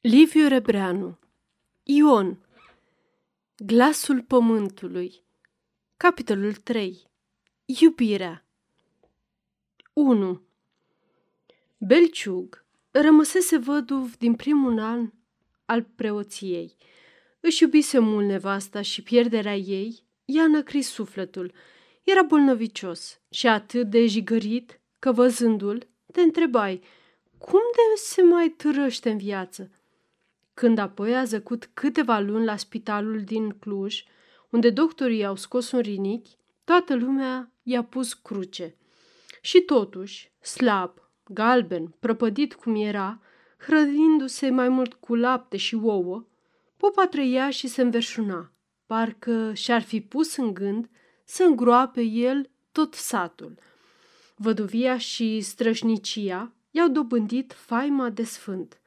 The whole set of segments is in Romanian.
Liviu Rebreanu Ion Glasul pământului Capitolul 3 Iubirea 1 Belciug rămăsese văduv din primul an al preoției. Își iubise mult nevasta și pierderea ei i-a năcrit sufletul. Era bolnăvicios și atât de jigărit că văzându-l te întrebai cum de se mai târăște în viață? Când apoi a zăcut câteva luni la spitalul din Cluj, unde doctorii au scos un rinichi, toată lumea i-a pus cruce. Și totuși, slab, galben, prăpădit cum era, hrănindu-se mai mult cu lapte și ouă, popa trăia și se înverșuna, parcă și-ar fi pus în gând să îngroape el tot satul. Văduvia și strășnicia i-au dobândit faima de sfânt.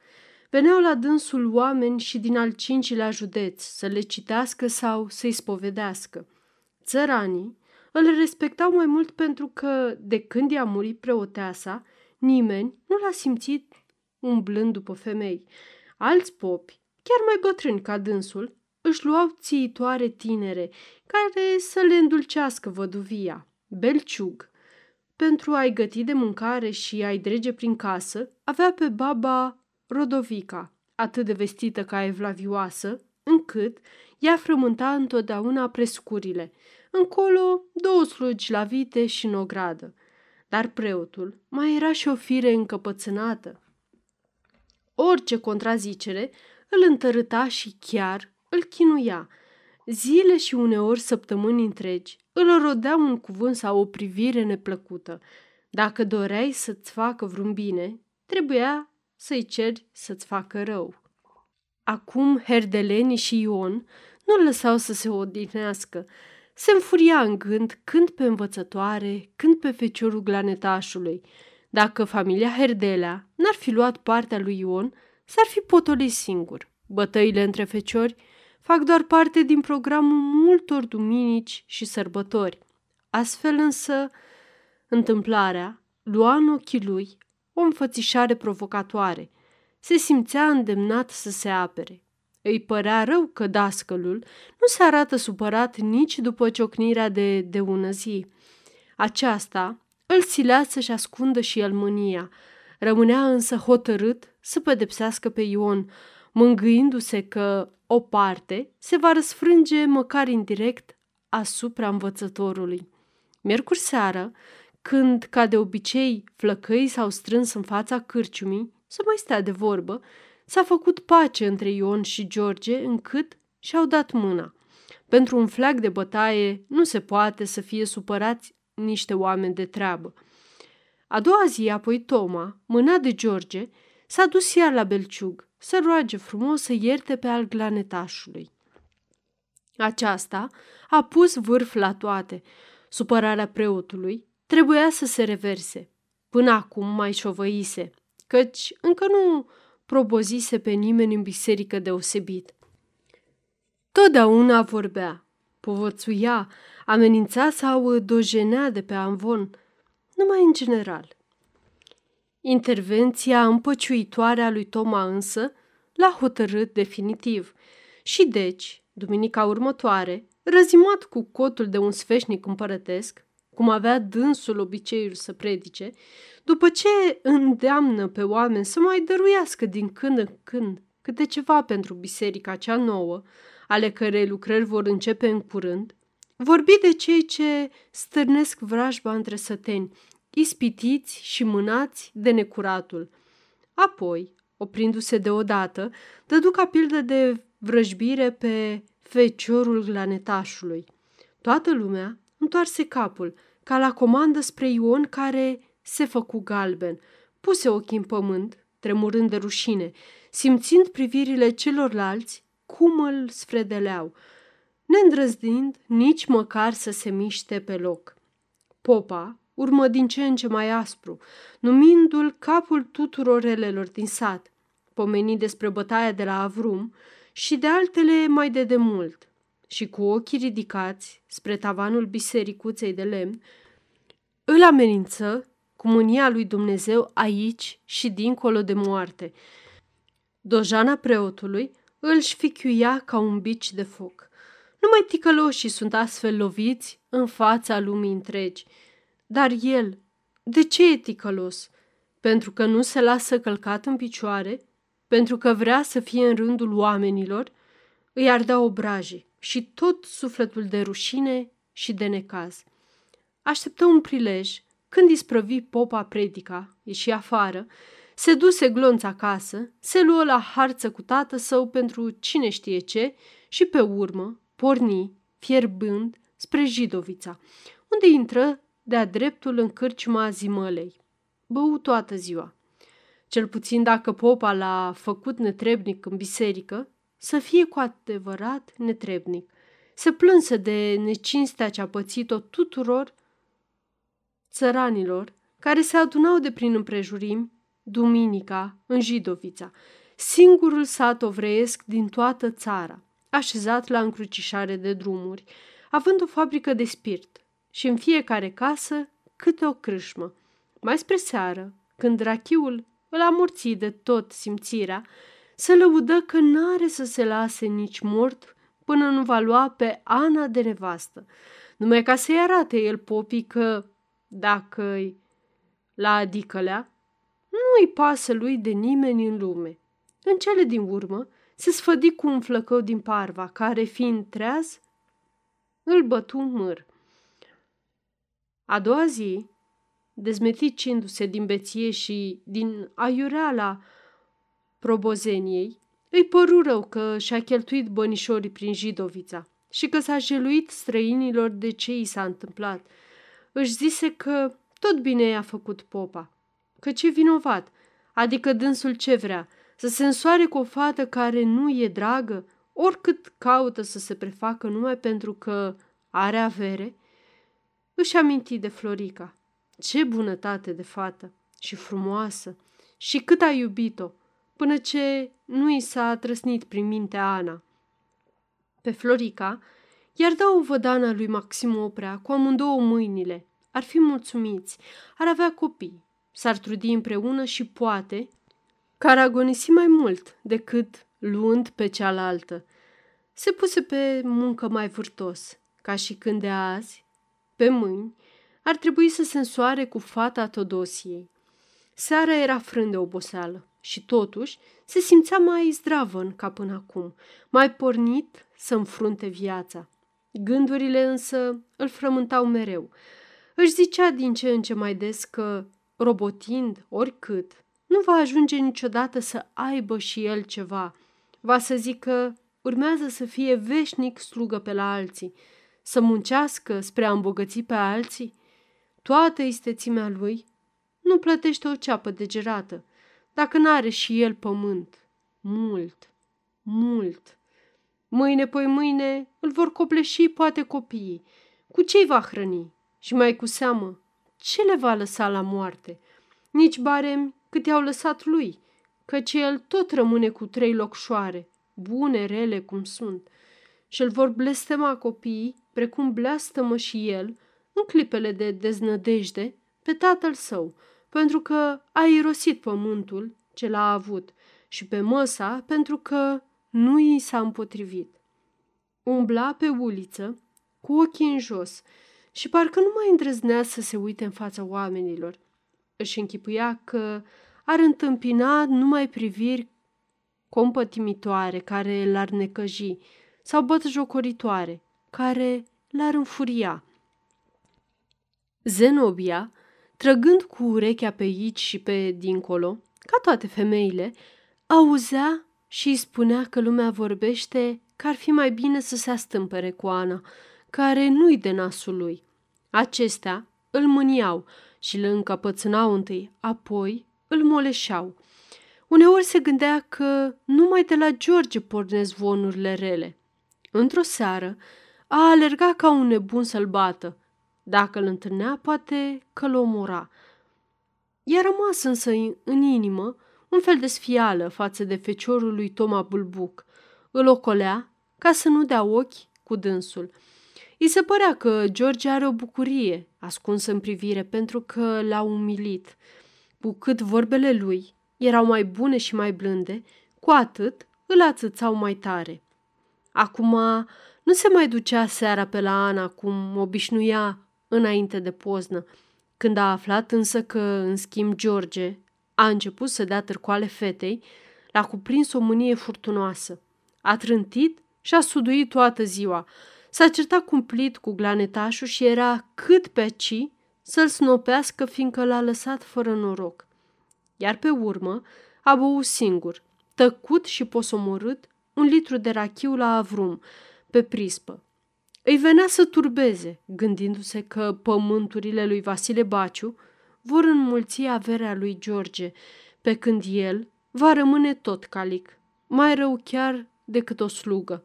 Veneau la dânsul oameni și din al cincilea județ să le citească sau să-i spovedească. Țăranii îl respectau mai mult pentru că, de când i-a murit preoteasa, nimeni nu l-a simțit umblând după femei. Alți popi, chiar mai bătrâni ca dânsul, își luau țiitoare tinere, care să le îndulcească văduvia. Belciug, pentru a-i găti de mâncare și a-i drege prin casă, avea pe baba Rodovica, atât de vestită ca evlavioasă, încât ea frământa întotdeauna prescurile. Încolo, două slugi la vite și în ogradă. Dar preotul mai era și o fire încăpățânată. Orice contrazicere îl întărâta și chiar îl chinuia. Zile și uneori săptămâni întregi îl rodea un cuvânt sau o privire neplăcută. Dacă doreai să-ți facă vreun bine, trebuia să-i ceri să-ți facă rău. Acum Herdeleni și Ion nu lăsau să se odihnească. Se înfuria în gând când pe învățătoare, când pe feciorul glanetașului. Dacă familia Herdelea n-ar fi luat partea lui Ion, s-ar fi potolit singur. Bătăile între feciori fac doar parte din programul multor duminici și sărbători. Astfel însă, întâmplarea lua în ochii lui o înfățișare provocatoare. Se simțea îndemnat să se apere. Îi părea rău că dascălul nu se arată supărat nici după ciocnirea de, de ună zi. Aceasta îl silea să-și ascundă și el mânia. Rămânea însă hotărât să pedepsească pe Ion, mângâindu-se că o parte se va răsfrânge măcar indirect asupra învățătorului. Miercuri seară, când, ca de obicei, flăcăii s-au strâns în fața cârciumii să mai stea de vorbă, s-a făcut pace între Ion și George încât și-au dat mâna. Pentru un flag de bătaie nu se poate să fie supărați niște oameni de treabă. A doua zi, apoi Toma, mâna de George, s-a dus iar la Belciug să roage frumos să ierte pe al glanetașului. Aceasta a pus vârf la toate. Supărarea preotului trebuia să se reverse. Până acum mai șovăise, căci încă nu probozise pe nimeni în biserică deosebit. Totdeauna vorbea, povățuia, amenința sau dojenea de pe amvon, numai în general. Intervenția împăciuitoare a lui Toma însă l-a hotărât definitiv și deci, duminica următoare, răzimat cu cotul de un sfeșnic împărătesc, cum avea dânsul obiceiul să predice, după ce îndeamnă pe oameni să mai dăruiască din când în când câte ceva pentru biserica cea nouă, ale cărei lucrări vor începe în curând, vorbi de cei ce stârnesc vrajba între săteni, ispitiți și mânați de necuratul. Apoi, oprindu-se deodată, dădu ca pildă de vrăjbire pe feciorul glanetașului. Toată lumea întoarse capul, ca la comandă spre Ion care se făcu galben, puse ochii în pământ, tremurând de rușine, simțind privirile celorlalți cum îl sfredeleau, neîndrăznind nici măcar să se miște pe loc. Popa urmă din ce în ce mai aspru, numindu-l capul tuturor relelor din sat, pomeni despre bătaia de la Avrum și de altele mai de demult, și cu ochii ridicați spre tavanul bisericuței de lemn, îl amenință cu mânia lui Dumnezeu aici și dincolo de moarte. Dojana preotului îl șfichiuia ca un bici de foc. Numai ticăloșii sunt astfel loviți în fața lumii întregi. Dar el, de ce e ticălos? Pentru că nu se lasă călcat în picioare? Pentru că vrea să fie în rândul oamenilor? Îi ardea obrajii și tot sufletul de rușine și de necaz. Așteptă un prilej, când isprăvi popa predica, ieși afară, se duse glonț acasă, se luă la harță cu tată său pentru cine știe ce și pe urmă porni, fierbând, spre Jidovița, unde intră de-a dreptul în cârciuma zimălei. Bău toată ziua. Cel puțin dacă popa l-a făcut netrebnic în biserică, să fie cu adevărat netrebnic. Se plânsă de necinstea ce a pățit-o tuturor țăranilor care se adunau de prin împrejurimi duminica în Jidovița, singurul sat ovreiesc din toată țara, așezat la încrucișare de drumuri, având o fabrică de spirit și în fiecare casă câte o crâșmă. Mai spre seară, când rachiul îl amorți de tot simțirea, se lăudă că n-are să se lase nici mort până nu va lua pe Ana de nevastă, numai ca să-i arate el popii că, dacă-i la adicălea, nu îi pasă lui de nimeni în lume. În cele din urmă, se sfădi cu un flăcău din parva, care, fiind treaz, îl bătu măr. A doua zi, dezmeticindu-se din beție și din aiureala probozeniei, îi păru rău că și-a cheltuit bănișorii prin Jidovița și că s-a jeluit străinilor de ce i s-a întâmplat. Își zise că tot bine i-a făcut popa, că ce vinovat, adică dânsul ce vrea, să se însoare cu o fată care nu e dragă, oricât caută să se prefacă numai pentru că are avere? Își aminti de Florica. Ce bunătate de fată și frumoasă și cât a iubit-o, până ce nu i s-a trăsnit prin mintea Ana. Pe Florica iar da o vădana lui Maxim Oprea cu amândouă mâinile. Ar fi mulțumiți, ar avea copii, s-ar trudi împreună și poate că ar agonisi mai mult decât luând pe cealaltă. Se puse pe muncă mai vârtos, ca și când de azi, pe mâini, ar trebui să se însoare cu fata Todosiei. Seara era frân de oboseală și totuși se simțea mai zdravă ca până acum, mai pornit să înfrunte viața. Gândurile însă îl frământau mereu. Își zicea din ce în ce mai des că, robotind oricât, nu va ajunge niciodată să aibă și el ceva. Va să zică, urmează să fie veșnic slugă pe la alții, să muncească spre a îmbogăți pe alții. Toată istețimea lui nu plătește o ceapă de gerată, dacă n-are și el pământ. Mult, mult. Mâine, poi mâine, îl vor copleși poate copiii. Cu ce va hrăni? Și mai cu seamă, ce le va lăsa la moarte? Nici barem cât i-au lăsat lui, căci el tot rămâne cu trei locșoare, bune, rele cum sunt, și îl vor blestema copiii, precum bleastămă și el, în clipele de deznădejde, pe tatăl său, pentru că a irosit pământul ce l-a avut și pe măsa pentru că nu i s-a împotrivit. Umbla pe uliță, cu ochii în jos, și parcă nu mai îndrăznea să se uite în fața oamenilor. Își închipuia că ar întâmpina numai priviri compătimitoare care l-ar necăji sau bătăjocoritoare care l-ar înfuria. Zenobia, trăgând cu urechea pe aici și pe dincolo, ca toate femeile, auzea și îi spunea că lumea vorbește că ar fi mai bine să se astâmpere cu Ana, care nu-i de nasul lui. Acestea îl mâniau și îl încăpățânau întâi, apoi îl moleșeau. Uneori se gândea că numai de la George pornesc zvonurile rele. Într-o seară a alergat ca un nebun să-l bată. Dacă îl întâlnea, poate că l omora. I-a rămas însă în inimă un fel de sfială față de feciorul lui Toma Bulbuc. Îl ocolea ca să nu dea ochi cu dânsul. I se părea că George are o bucurie ascunsă în privire pentru că l-a umilit. Cu cât vorbele lui erau mai bune și mai blânde, cu atât îl ațățau mai tare. Acum nu se mai ducea seara pe la Ana cum obișnuia înainte de poznă. Când a aflat însă că, în schimb, George a început să dea târcoale fetei, l-a cuprins o mânie furtunoasă. A trântit și a suduit toată ziua. S-a certat cumplit cu glanetașul și era cât pe ci să-l snopească, fiindcă l-a lăsat fără noroc. Iar pe urmă a băut singur, tăcut și posomorât, un litru de rachiu la avrum, pe prispă. Îi venea să turbeze, gândindu-se că pământurile lui Vasile Baciu vor înmulți averea lui George, pe când el va rămâne tot calic, mai rău chiar decât o slugă.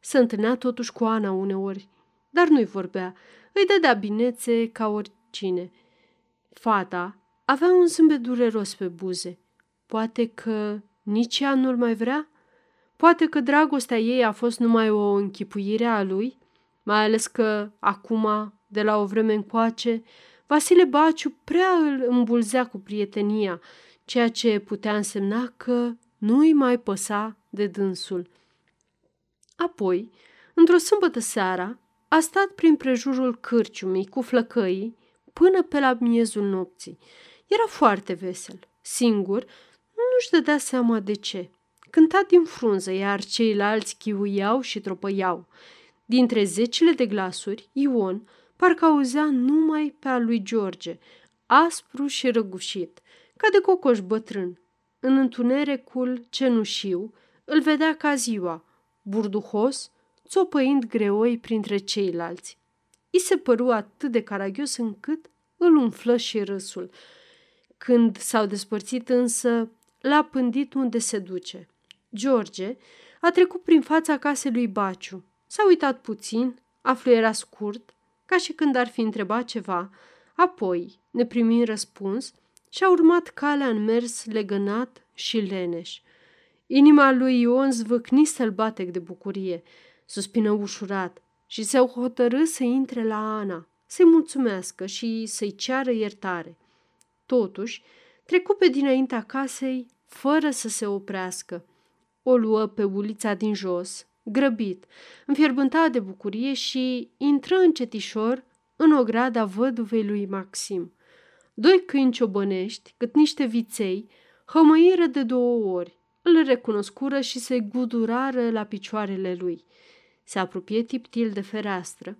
Se întâlnea totuși cu Ana uneori, dar nu-i vorbea, îi dădea binețe ca oricine. Fata avea un zâmbet dureros pe buze. Poate că nici ea nu-l mai vrea? Poate că dragostea ei a fost numai o închipuire a lui? Mai ales că, acum, de la o vreme încoace, Vasile Baciu prea îl îmbulzea cu prietenia, ceea ce putea însemna că nu îi mai păsa de dânsul. Apoi, într-o sâmbătă seara, a stat prin prejurul cârciumii cu flăcăii până pe la miezul nopții. Era foarte vesel, singur, nu-și dădea seama de ce. Cânta din frunză, iar ceilalți chiuiau și tropăiau. Dintre zecile de glasuri, Ion parcă auzea numai pe a lui George, aspru și răgușit, ca de cocoș bătrân. În întunericul cenușiu îl vedea ca ziua, burduhos, țopăind greoi printre ceilalți. I se păru atât de caragios încât îl umflă și râsul. Când s-au despărțit însă, l-a pândit unde se duce. George a trecut prin fața casei lui Baciu, s-a uitat puțin, a fluierat scurt, ca și când ar fi întrebat ceva, apoi, neprimind răspuns, și-a urmat calea în mers legănat și leneș. Inima lui Ion zvâcni sălbatec de bucurie, suspină ușurat și se hotărâ să intre la Ana, să-i mulțumească și să-i ceară iertare. Totuși, trecu pe dinaintea casei fără să se oprească. O luă pe ulița din jos, grăbit, înfierbântat de bucurie și intră încetișor în ograda văduvei lui Maxim. Doi câini ciobănești, cât niște viței, hămăiră de două ori, îl recunoscură și se gudurară la picioarele lui. Se apropie tiptil de fereastră,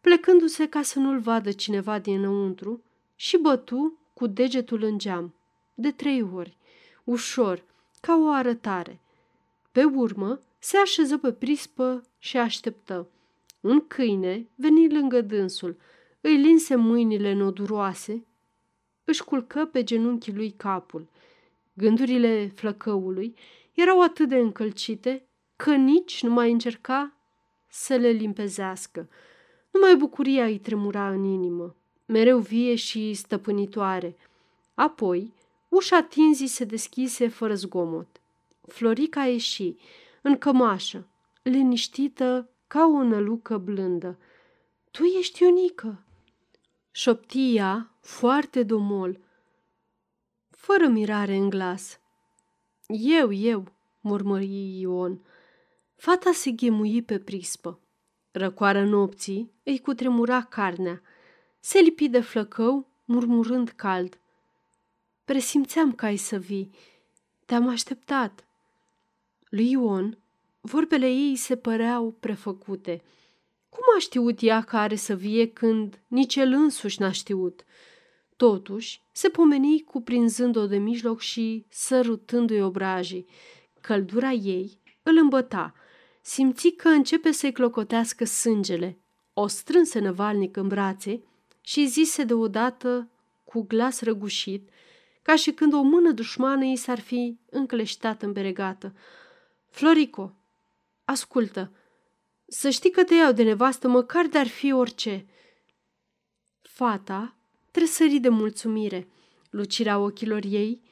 plecându-se ca să nu-l vadă cineva dinăuntru și bătu cu degetul în geam, de trei ori, ușor, ca o arătare. Pe urmă, se așeză pe prispă și așteptă. Un câine veni lângă dânsul, îi linse mâinile noduroase, își culcă pe genunchii lui capul. Gândurile flăcăului erau atât de încălcite că nici nu mai încerca să le limpezească. Numai bucuria îi tremura în inimă, mereu vie și stăpânitoare. Apoi, ușa tinzii se deschise fără zgomot. Florica ieși, în cămașă, liniștită ca o nălucă blândă. Tu ești Ionică!" șoptia foarte domol, fără mirare în glas. Eu, eu, murmări Ion. Fata se ghemui pe prispă. Răcoară nopții îi cutremura carnea. Se lipi de flăcău, murmurând cald. Presimțeam că ai să vii. Te-am așteptat. Lui Ion, vorbele ei se păreau prefăcute. Cum a știut ea că are să vie când nici el însuși n-a știut? Totuși, se pomeni cuprinzând-o de mijloc și sărutându-i obrajii. Căldura ei îl îmbăta. Simți că începe să-i clocotească sângele. O strânse năvalnic în brațe și zise deodată cu glas răgușit, ca și când o mână dușmană i s-ar fi încleștat în beregată. Florico, ascultă, să știi că te iau de nevastă măcar de-ar fi orice. Fata tresări de mulțumire. Lucirea ochilor ei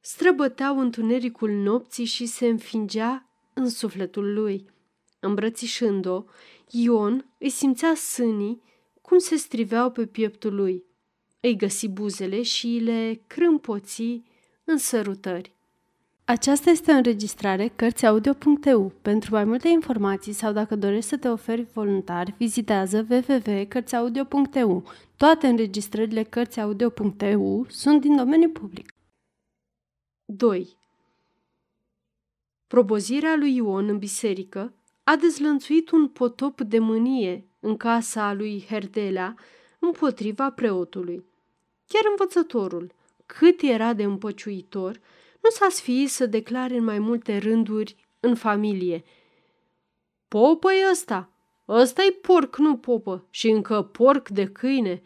străbăteau întunericul nopții și se înfingea în sufletul lui. Îmbrățișând-o, Ion îi simțea sânii cum se striveau pe pieptul lui. Îi găsi buzele și le crâmpoții în sărutări. Aceasta este o înregistrare Cărțiaudio.eu. Pentru mai multe informații sau dacă dorești să te oferi voluntar, vizitează www.cărțiaudio.eu. Toate înregistrările Cărțiaudio.eu sunt din domeniu public. 2. Probozirea lui Ion în biserică a dezlănțuit un potop de mânie în casa lui Herdelea împotriva preotului. Chiar învățătorul, cât era de împăciuitor, nu s-a sfiit să declare în mai multe rânduri în familie. popă e ăsta! Ăsta-i porc, nu popă, și încă porc de câine.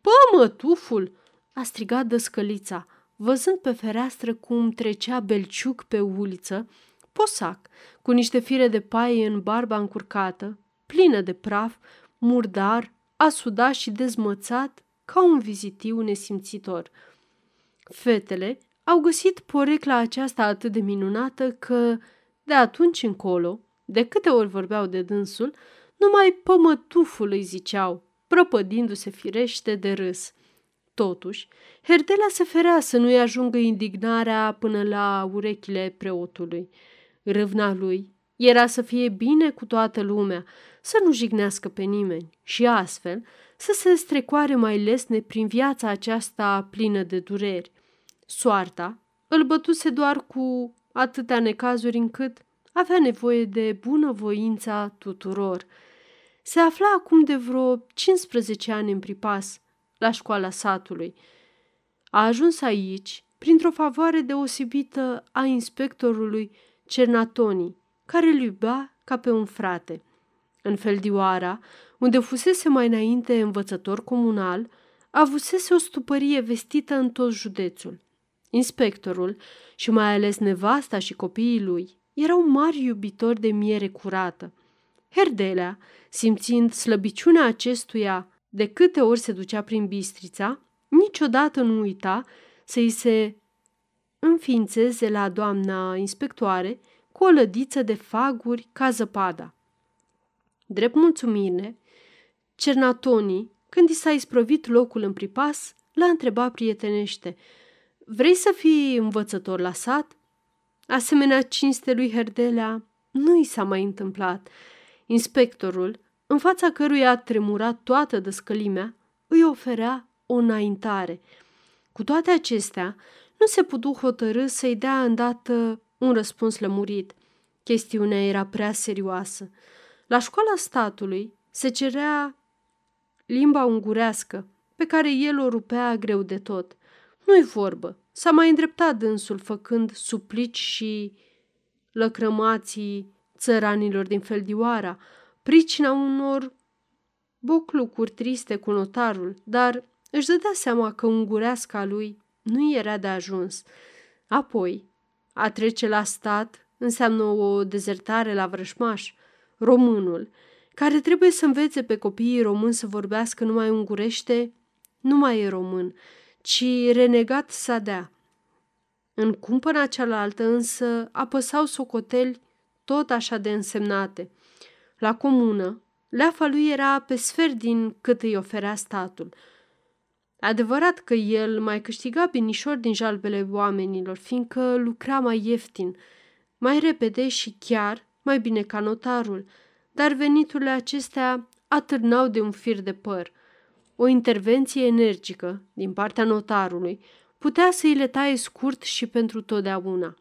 Pă, mătuful! a strigat dăscălița, văzând pe fereastră cum trecea Belciuc pe uliță, posac, cu niște fire de paie în barba încurcată, plină de praf, murdar, asudat și dezmățat ca un vizitiu nesimțitor. Fetele au găsit porecla aceasta atât de minunată că, de atunci încolo, de câte ori vorbeau de dânsul, numai pămătuful îi ziceau, prăpădindu-se firește de râs. Totuși, Herdela se ferea să nu-i ajungă indignarea până la urechile preotului. Râvna lui era să fie bine cu toată lumea, să nu jignească pe nimeni și astfel să se strecoare mai lesne prin viața aceasta plină de dureri. Soarta îl bătuse doar cu atâtea necazuri încât avea nevoie de bună voința tuturor. Se afla acum de vreo 15 ani în pripas, la școala satului. A ajuns aici printr-o favoare deosebită a inspectorului Cernatoni, care îl iubea ca pe un frate. În Feldioara, unde fusese mai înainte învățător comunal, avusese o stupărie vestită în tot județul. Inspectorul și mai ales nevasta și copiii lui erau mari iubitori de miere curată. Herdelea, simțind slăbiciunea acestuia de câte ori se ducea prin Bistrița, niciodată nu uita să-i se înființeze la doamna inspectoare cu o lădiță de faguri ca zăpada. Drept mulțumire, Cernatonii, când i s-a isprăvit locul în pripas, l-a întrebat prietenește – Vrei să fii învățător la sat? Asemenea cinste lui Herdelea nu i s-a mai întâmplat. Inspectorul, în fața căruia a tremurat toată dăscălimea, îi oferea o înaintare. Cu toate acestea, nu se putu hotărâ să-i dea îndată un răspuns lămurit. Chestiunea era prea serioasă. La școala statului se cerea limba ungurească, pe care el o rupea greu de tot – nu-i vorbă. S-a mai îndreptat dânsul făcând suplici și lăcrămații țăranilor din Feldioara, pricina unor boclucuri triste cu notarul, dar își dădea seama că ungureasca lui nu era de ajuns. Apoi, a trece la stat înseamnă o dezertare la vrășmaș. Românul, care trebuie să învețe pe copiii români să vorbească numai ungurește, nu mai e român ci renegat sadea. În cumpăna cealaltă însă apăsau socoteli tot așa de însemnate. La comună, leafa lui era pe sfert din cât îi oferea statul. Adevărat că el mai câștiga binișor din jalbele oamenilor, fiindcă lucra mai ieftin, mai repede și chiar mai bine ca notarul, dar veniturile acestea atârnau de un fir de păr – o intervenție energică din partea notarului putea să îi le taie scurt și pentru totdeauna.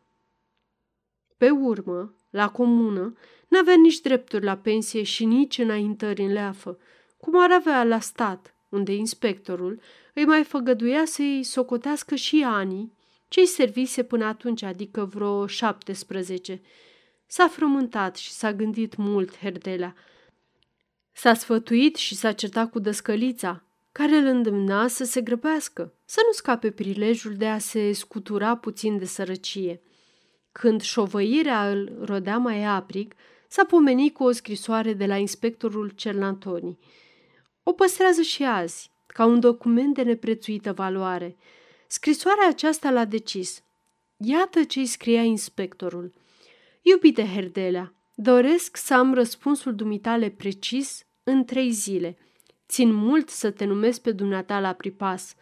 Pe urmă, la comună, n-avea nici drepturi la pensie și nici înaintări în leafă, cum ar avea la stat, unde inspectorul îi mai făgăduia să-i socotească și anii ce-i servise până atunci, adică vreo 17. S-a frământat și s-a gândit mult Herdelea. S-a sfătuit și s-a certat cu dăscălița, care îl îndemna să se grăbească, să nu scape prilejul de a se scutura puțin de sărăcie. Când șovăirea îl rodea mai aprig, s-a pomenit cu o scrisoare de la inspectorul Cernantoni. O păstrează și azi, ca un document de neprețuită valoare. Scrisoarea aceasta l-a decis. Iată ce îi scria inspectorul. Iubite Herdelea, doresc să am răspunsul dumitale precis în trei zile – Țin mult să te numesc pe dumneata la pripas.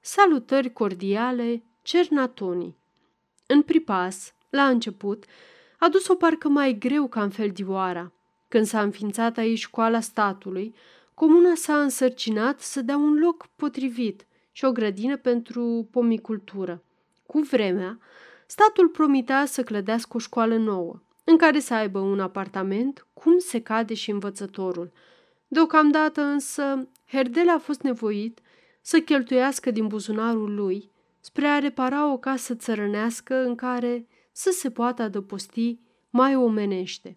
Salutări cordiale, Cernatoni. În pripas, la început, a dus-o parcă mai greu ca în Feldioara. Când s-a înființat aici școala statului, comuna s-a însărcinat să dea un loc potrivit și o grădină pentru pomicultură. Cu vremea, statul promitea să clădească o școală nouă, în care să aibă un apartament, cum se cade și învățătorul. Deocamdată însă, Herdele a fost nevoit să cheltuiască din buzunarul lui spre a repara o casă țărănească în care să se poată adăposti mai omenește.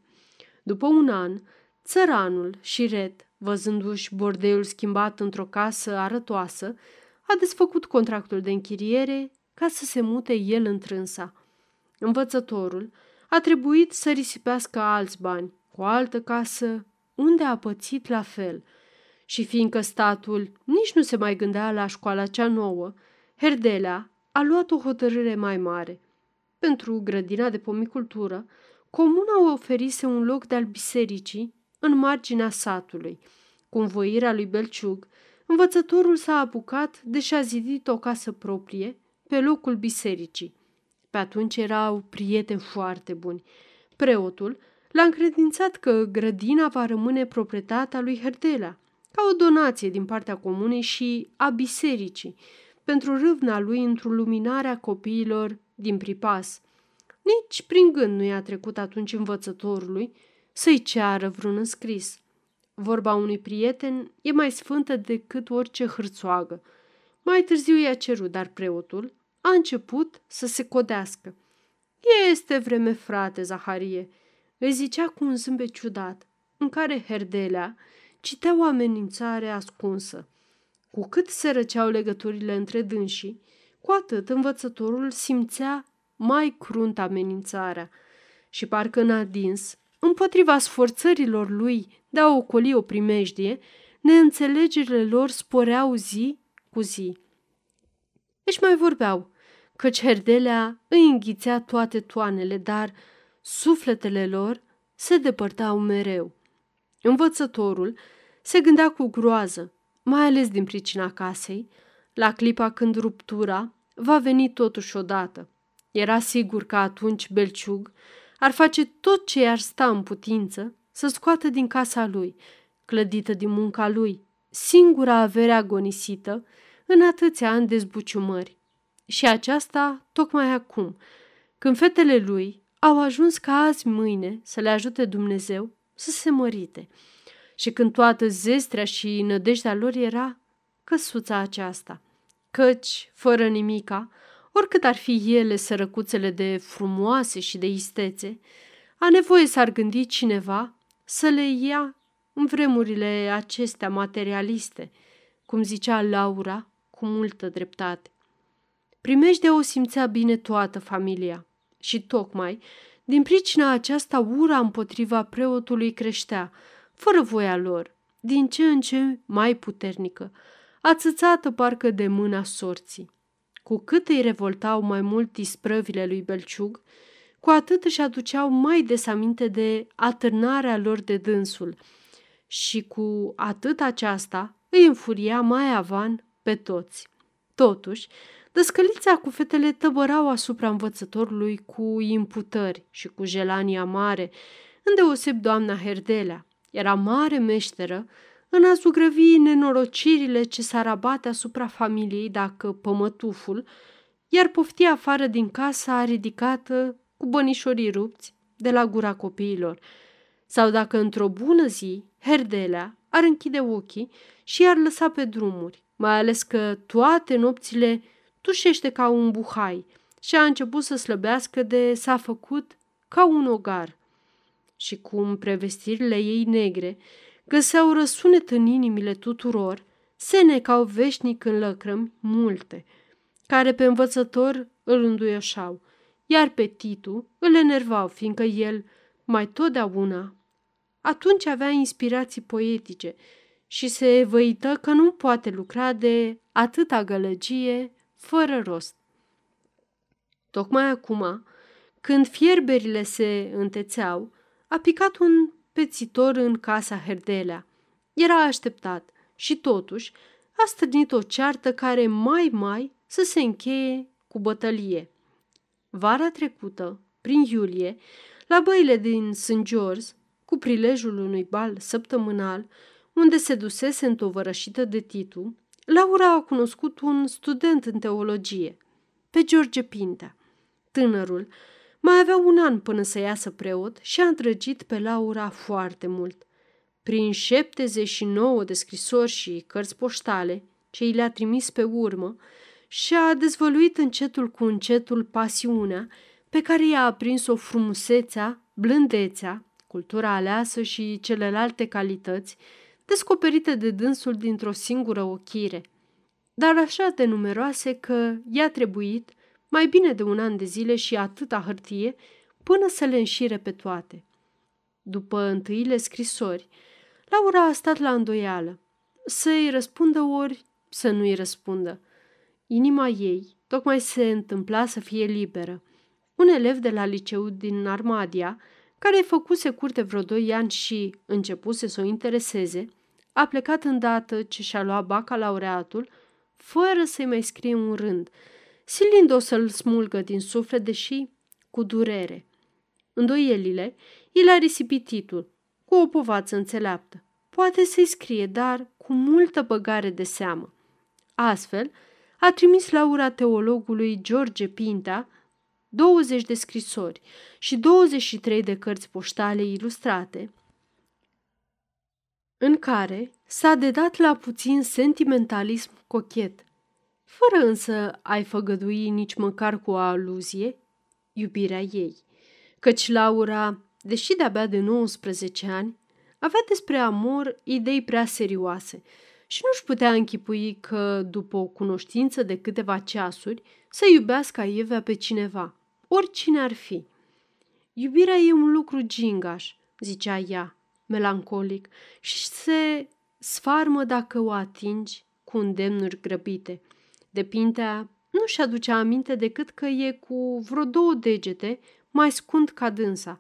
După un an, țăranul și Red, văzându-și bordeiul schimbat într-o casă arătoasă, a desfăcut contractul de închiriere ca să se mute el întrânsa. Învățătorul a trebuit să risipească alți bani cu o altă casă unde a pățit la fel. Și fiindcă statul nici nu se mai gândea la școala cea nouă, Herdelea a luat o hotărâre mai mare. Pentru grădina de pomicultură, comuna o oferise un loc de al bisericii în marginea satului. Cu învoirea lui Belciug, învățătorul s-a apucat de și-a zidit o casă proprie pe locul bisericii. Pe atunci erau prieteni foarte buni. Preotul l-a încredințat că grădina va rămâne proprietatea lui Herdela, ca o donație din partea comunei și a bisericii, pentru râvna lui într-o luminare a copiilor din pripas. Nici prin gând nu i-a trecut atunci învățătorului să-i ceară vreun înscris. Vorba unui prieten e mai sfântă decât orice hârțoagă. Mai târziu i-a cerut, dar preotul a început să se codească. Este vreme, frate, Zaharie, îi zicea cu un zâmbet ciudat, în care Herdelea citea o amenințare ascunsă. Cu cât se răceau legăturile între dânsii, cu atât învățătorul simțea mai crunt amenințarea și parcă în adins, împotriva sforțărilor lui de a ocoli o primejdie, neînțelegerile lor sporeau zi cu zi. Își mai vorbeau, căci Herdelea îi înghițea toate toanele, dar sufletele lor se depărtau mereu. Învățătorul se gândea cu groază, mai ales din pricina casei, la clipa când ruptura va veni totuși odată. Era sigur că atunci Belciug ar face tot ce i-ar sta în putință să scoată din casa lui, clădită din munca lui, singura avere agonisită în atâția ani de zbuciumări. Și aceasta tocmai acum, când fetele lui au ajuns ca azi mâine să le ajute Dumnezeu să se mărite și când toată zestrea și nădejdea lor era căsuța aceasta, căci, fără nimica, oricât ar fi ele sărăcuțele de frumoase și de istețe, a nevoie s-ar gândi cineva să le ia în vremurile acestea materialiste, cum zicea Laura cu multă dreptate. Primejdea o simțea bine toată familia și tocmai din pricina aceasta ura împotriva preotului creștea, fără voia lor, din ce în ce mai puternică, ațățată parcă de mâna sorții. Cu cât îi revoltau mai mult isprăvile lui Belciug, cu atât își aduceau mai des aminte de atârnarea lor de dânsul și cu atât aceasta îi înfuria mai avan pe toți. Totuși, dăscălița cu fetele tăbărau asupra învățătorului cu imputări și cu jelania mare, îndeoseb doamna Herdelea. Era mare meșteră în a zugrăvi nenorocirile ce s-ar abate asupra familiei dacă pămătuful iar poftia afară din casa ridicată cu bănișorii rupți de la gura copiilor. Sau dacă într-o bună zi Herdelea ar închide ochii și ar lăsa pe drumuri, mai ales că toate nopțile tușește ca un buhai și a început să slăbească de s-a făcut ca un ogar. Și cum prevestirile ei negre găseau răsunet în inimile tuturor, se necau veșnic în lăcrămi multe, care pe învățător îl înduioșau, iar pe Titu îl enervau, fiindcă el, mai totdeauna, atunci avea inspirații poetice și se văită că nu poate lucra de atâta gălăgie fără rost. Tocmai acum, când fierberile se întețeau, a picat un pețitor în casa Herdelea. Era așteptat și totuși a strânit o ceartă care mai mai să se încheie cu bătălie. Vara trecută, prin iulie, la băile din St. George, cu prilejul unui bal săptămânal, unde se dusese întovărășită de Titu, Laura a cunoscut un student în teologie, pe George Pintea. Tânărul mai avea un an până să iasă preot și a îndrăgit pe Laura foarte mult. Prin 79 de scrisori și cărți poștale, ce i le-a trimis pe urmă, și-a dezvăluit încetul cu încetul pasiunea pe care i-a aprins-o frumusețea, blândețea, cultura aleasă și celelalte calități descoperite de dânsul dintr-o singură ochire, dar așa de numeroase că i-a trebuit mai bine de un an de zile și atâta hârtie până să le înșire pe toate. După întâile scrisori, Laura a stat la îndoială, să-i răspundă ori să nu-i răspundă. Inima ei tocmai se întâmpla să fie liberă. Un elev de la liceu din Armadia, care făcuse curte vreo doi ani și începuse să o intereseze, a plecat îndată ce și-a luat bacalaureatul, fără să-i mai scrie un rând, silind-o să-l smulgă din suflet, deși cu durere. Îndoielile, el a risipit titlul, cu o povață înțeleaptă. Poate să-i scrie, dar cu multă băgare de seamă. Astfel, a trimis Laura teologului George Pinta 20 de scrisori și 23 de cărți poștale ilustrate, în care s-a dedat la puțin sentimentalism cochet, fără însă a-i făgădui nici măcar cu o aluzie iubirea ei, căci Laura, deși de-abia de 19 ani, avea despre amor idei prea serioase și nu-și putea închipui că, după o cunoștință de câteva ceasuri, să iubească aievea pe cineva, oricine ar fi. Iubirea e un lucru gingaș, zicea ea, melancolic, și se sfarmă dacă o atingi cu îndemnuri grăbite. De Pintea nu-și aducea aminte decât că e cu vreo două degete mai scund ca dânsa,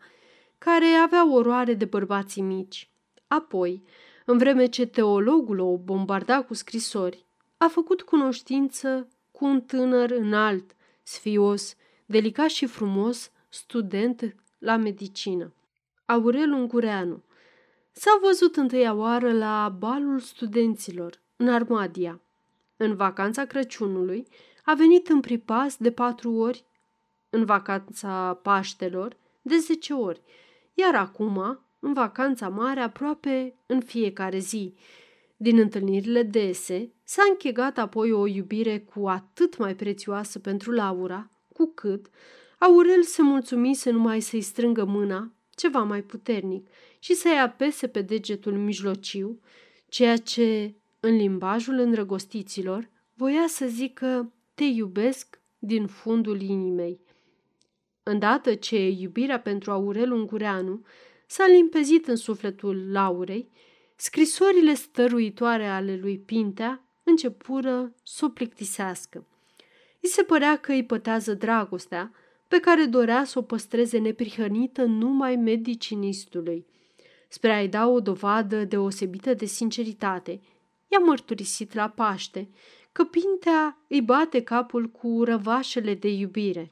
care avea oroare de bărbații mici. Apoi, în vreme ce teologul o bombarda cu scrisori, a făcut cunoștință cu un tânăr înalt, sfios, delicat și frumos, student la medicină. Aurel Ungureanu s-a văzut întâia oară la balul studenților, în Armadia. În vacanța Crăciunului a venit în pripas de patru ori, în vacanța Paștelor de zece ori, iar acum, în vacanța mare, aproape în fiecare zi. Din întâlnirile dese s-a închegat apoi o iubire cu atât mai prețioasă pentru Laura, cu cât Aurel se mulțumise numai să-i strângă mâna ceva mai puternic și să-i apese pe degetul mijlociu, ceea ce, în limbajul îndrăgostiților, voia să zică te iubesc din fundul inimei. Îndată ce iubirea pentru Aurel Ungureanu s-a limpezit în sufletul Laurei, scrisorile stăruitoare ale lui Pintea începură să o plictisească. I se părea că îi pătează dragostea, pe care dorea să o păstreze neprihănită numai medicinistului. Spre a-i da o dovadă deosebită de sinceritate, i-a mărturisit la Paște că Pintea îi bate capul cu răvașele de iubire.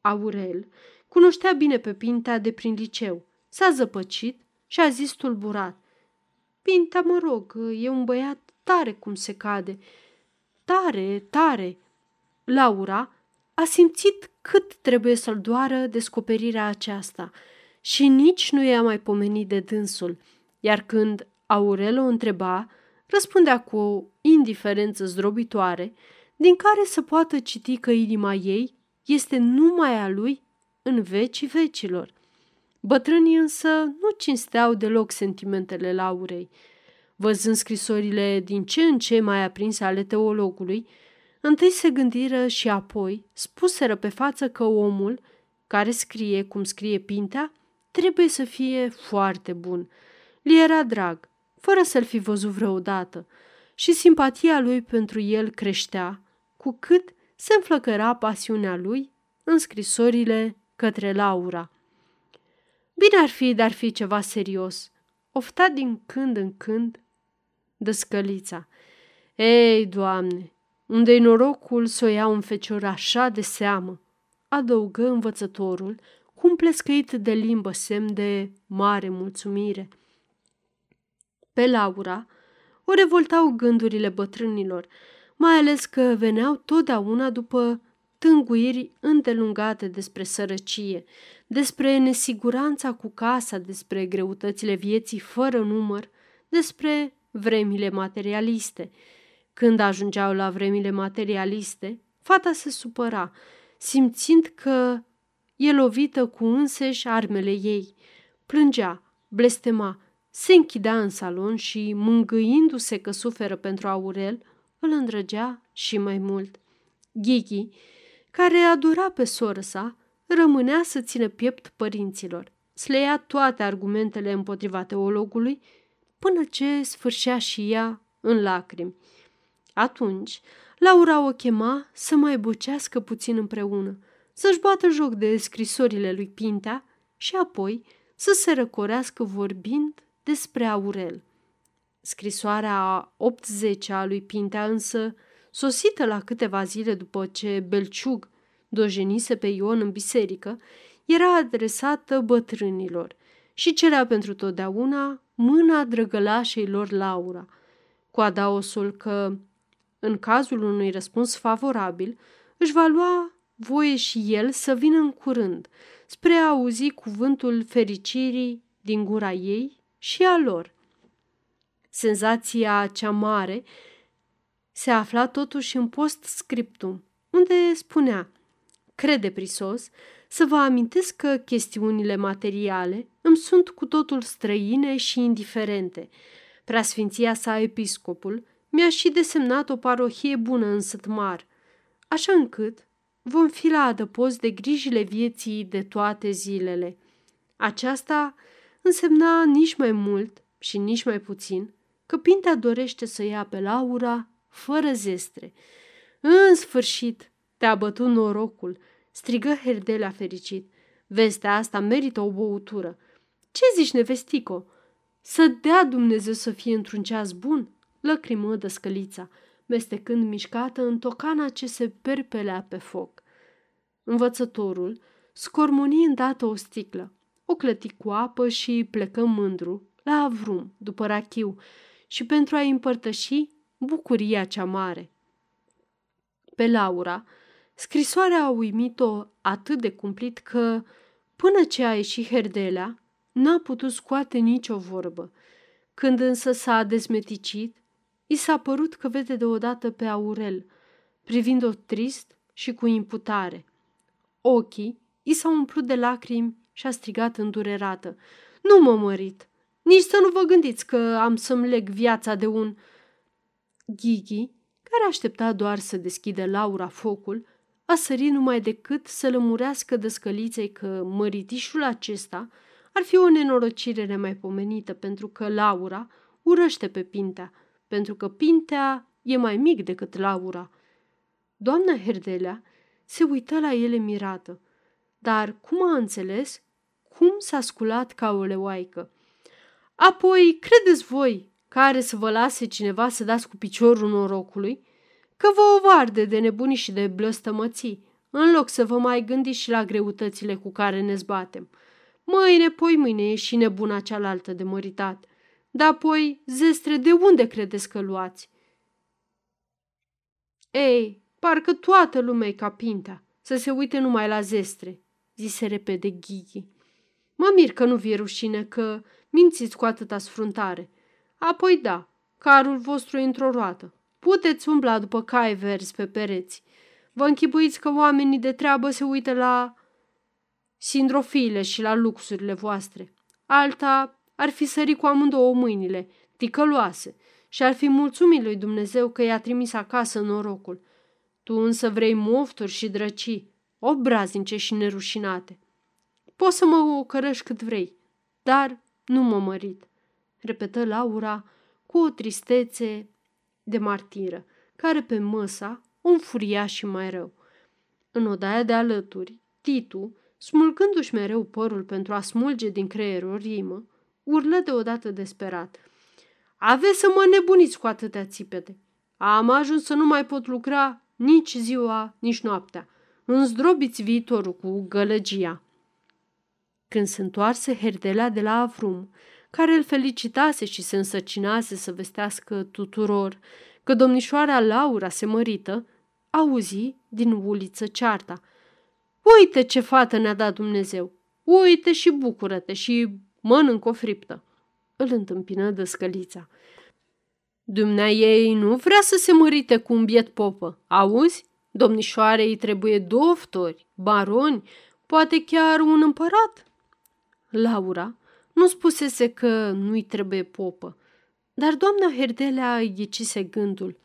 Aurel cunoștea bine pe Pintea de prin liceu, s-a zăpăcit și a zis tulburat. Pintea, mă rog, e un băiat tare cum se cade. Tare, tare. Laura a simțit cât trebuie să-l doară descoperirea aceasta și nici nu i-a mai pomenit de dânsul, iar când Aurel o întreba, răspundea cu o indiferență zdrobitoare, din care să poată citi că inima ei este numai a lui în vecii vecilor. Bătrânii însă nu cinsteau deloc sentimentele Laurei. Văzând scrisorile din ce în ce mai aprinse ale teologului, Întâi se gândiră și apoi spuseră pe față că omul, care scrie cum scrie Pintea, trebuie să fie foarte bun. Li era drag, fără să-l fi văzut vreodată, și simpatia lui pentru el creștea, cu cât se înflăcăra pasiunea lui în scrisorile către Laura. Bine ar fi, dar fi ceva serios. Ofta din când în când dăscălița. Ei, Doamne, unde-i norocul să o ia un fecior așa de seamă. adăugă învățătorul, cu un plescăit de limbă semn de mare mulțumire. Pe Laura o revoltau gândurile bătrânilor, mai ales că veneau totdeauna după tânguiri îndelungate despre sărăcie, despre nesiguranța cu casa, despre greutățile vieții fără număr, despre vremile materialiste. Când ajungeau la vremile materialiste, fata se supăra, simțind că e lovită cu înseși armele ei. Plângea, blestema, se închidea în salon și, mângâindu-se că suferă pentru Aurel, îl îndrăgea și mai mult. Ghighi, care adora pe soră sa, rămânea să țină piept părinților. Sleia toate argumentele împotriva teologului, până ce sfârșea și ea în lacrimi. Atunci, Laura o chema să mai bucească puțin împreună, să-și bată joc de scrisorile lui Pintea și apoi să se răcorească vorbind despre Aurel. Scrisoarea a 80 a lui Pintea însă, sosită la câteva zile după ce Belciug dojenise pe Ion în biserică, era adresată bătrânilor și cerea pentru totdeauna mâna drăgălașei lor Laura, cu adaosul că, în cazul unui răspuns favorabil, își va lua voie și el să vină în curând, spre a auzi cuvântul fericirii din gura ei și a lor. Senzația cea mare se afla totuși în post scriptum, unde spunea Crede, prisos, să vă amintesc că chestiunile materiale îmi sunt cu totul străine și indiferente. Preasfinția sa episcopul mi-a și desemnat o parohie bună în Sătmar, așa încât vom fi la adăpost de grijile vieții de toate zilele. Aceasta însemna nici mai mult și nici mai puțin că Pintea dorește să ia pe Laura fără zestre. În sfârșit, te-a bătut norocul, strigă Herdelea fericit. Vestea asta merită o băutură. Ce zici, nevestico? Să dea Dumnezeu să fie într-un ceas bun, lăcrimă dăscălița, mestecând mișcată în tocana ce se perpelea pe foc. Învățătorul scormoni îndată o sticlă, o clăti cu apă și plecă mândru la avrum, după rachiu, și pentru a-i împărtăși bucuria cea mare. Pe Laura, scrisoarea a uimit-o atât de cumplit că, până ce a ieșit Herdelea, n-a putut scoate nicio vorbă. Când însă s-a dezmeticit, i s-a părut că vede deodată pe Aurel, privind-o trist și cu imputare. Ochii i s-au umplut de lacrimi și a strigat îndurerată. Nu mă mărit! Nici să nu vă gândiți că am să-mi leg viața de un... Ghighi, care aștepta doar să deschidă Laura focul, a sărit numai decât să lămurească dăscăliței că măritișul acesta ar fi o nenorocire nemaipomenită pentru că Laura urăște pe Pintea, pentru că Pintea e mai mic decât Laura. Doamna Herdelea se uită la ele mirată, dar cum a înțeles, cum s-a sculat ca o leoaică. Apoi, credeți voi care să vă lase cineva să dați cu piciorul norocului? Că vă ovarde de nebuni și de blăstămății, în loc să vă mai gândiți și la greutățile cu care ne zbatem. Mâine, poi mâine e și nebuna cealaltă de măritat. Dar apoi, zestre, de unde credeți că luați? Ei, parcă toată lumea e ca pinta, să se uite numai la zestre, zise repede Ghighi. Mă mir că nu vie rușine că mințiți cu atâta sfruntare. Apoi da, carul vostru e într-o roată. Puteți umbla după cai verzi pe pereți. Vă închipuiți că oamenii de treabă se uită la sindrofile și la luxurile voastre. Alta ar fi sărit cu amândouă mâinile, ticăloase, și ar fi mulțumit lui Dumnezeu că i-a trimis acasă norocul. Tu însă vrei mofturi și drăcii, obraznice și nerușinate. Poți să mă ocărăști cât vrei, dar nu mă mărit, repetă Laura cu o tristețe de martiră, care pe măsa o înfuria și mai rău. În odaia de alături, Titu, smulgându-și mereu părul pentru a smulge din creierul rimă, urlă deodată desperat. Aveți să mă nebuniți cu atâtea țipete. Am ajuns să nu mai pot lucra nici ziua, nici noaptea. înzdrobiți viitorul cu gălăgia. Când se întoarse Herdelea de la Avrum, care îl felicitase și se însăcinase să vestească tuturor că domnișoara Laura se mărită, auzi din uliță cearta. Uite ce fată ne-a dat Dumnezeu! Uite și bucură-te și mănânc o friptă! Îl întâmpină dăscălița. Dumnea ei nu vrea să se mărite cu un biet popă, auzi? Domnișoarei îi trebuie doftori, baroni, poate chiar un împărat. Laura nu spusese că nu-i trebuie popă, dar doamna Herdelea îi ghicise gândul.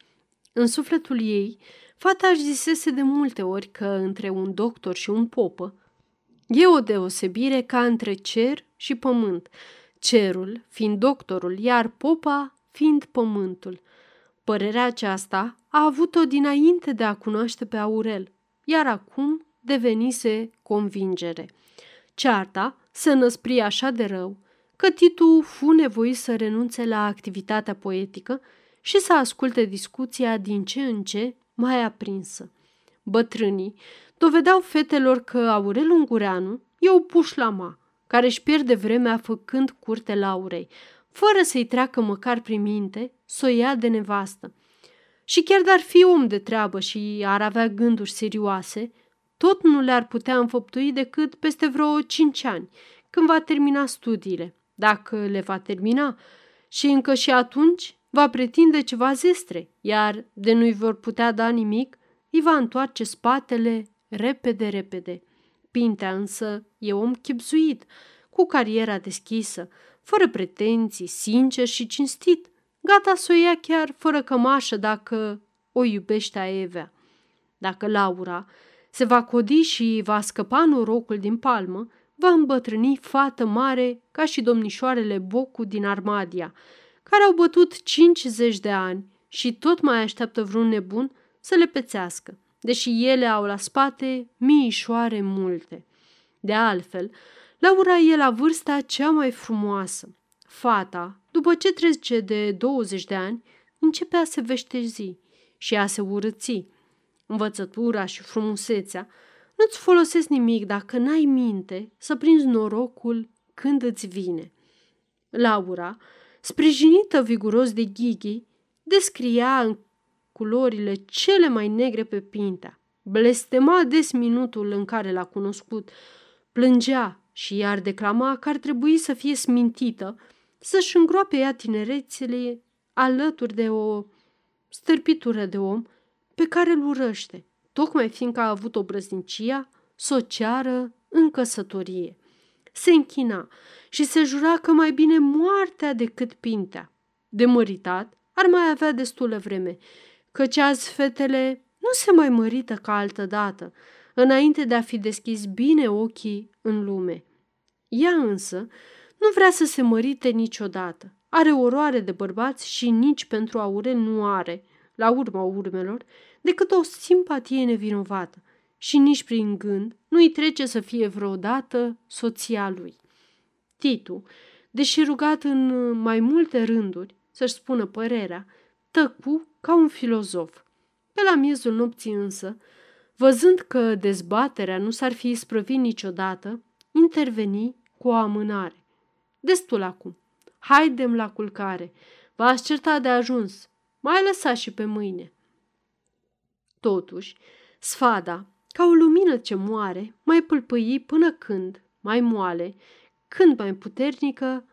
În sufletul ei, fata își zisese de multe ori că între un doctor și un popă e o deosebire ca între cer și pământ, cerul fiind doctorul, iar popa fiind pământul. Părerea aceasta a avut-o dinainte de a cunoaște pe Aurel, iar acum devenise convingere. Cearta se năspri așa de rău că Titu fu nevoit să renunțe la activitatea poetică și să asculte discuția din ce în ce mai aprinsă. Bătrânii dovedeau fetelor că Aurel Ungureanu e o pușlama care își pierde vremea făcând curte Laurei, fără să-i treacă măcar prin minte să o ia de nevastă. Și chiar dar fi om de treabă și ar avea gânduri serioase, tot nu le-ar putea înfăptui decât peste vreo cinci ani, când va termina studiile, dacă le va termina, și încă și atunci va pretinde ceva zestre, iar de nu-i vor putea da nimic, îi va întoarce spatele repede, repede. Pintea însă e om chipzuit, cu cariera deschisă, fără pretenții, sincer și cinstit, gata să o ia chiar fără cămașă dacă o iubește a Evea. Dacă Laura se va codi și va scăpa norocul din palmă, va îmbătrâni fată mare ca și domnișoarele Bocu din Armadia, care au bătut 50 de ani și tot mai așteaptă vreun nebun să le pețească, deși ele au la spate miișoare multe. De altfel, Laura e la vârsta cea mai frumoasă. Fata, după ce trece de 20 de ani, începe a se veștezi și a se urăți. Învățătura și frumusețea nu-ți folosesc nimic dacă n-ai minte să prinzi norocul când îți vine. Laura, sprijinită viguros de Ghighi, descria în culorile cele mai negre pe pintea, blestema des minutul în care l-a cunoscut, plângea și iar declama că ar trebui să fie smintită, să-și îngroape ea tinerețele alături de o stârpitură de om pe care îl urăște, tocmai fiindcă a avut o brăznicia sociară în căsătorie. Se închina și se jura că mai bine moartea decât pintea. De măritat ar mai avea destulă vreme, căci azi fetele nu se mai mărită ca altă dată, înainte de a fi deschis bine ochii în lume. Ea însă nu vrea să se mărite niciodată. Are oroare de bărbați și nici pentru Aurel nu are, la urma urmelor, decât o simpatie nevinovată și nici prin gând nu-i trece să fie vreodată soția lui. Titu, deși rugat în mai multe rânduri să-și spună părerea, tăcu ca un filozof. Pe la miezul nopții însă, văzând că dezbaterea nu s-ar fi isprăvit niciodată, interveni cu o amânare. Destul acum. Haidem la culcare. V-ați certat de ajuns. Mai lăsa și pe mâine. Totuși, sfada, ca o lumină ce moare, mai pâlpâi până când, mai moale, când mai puternică,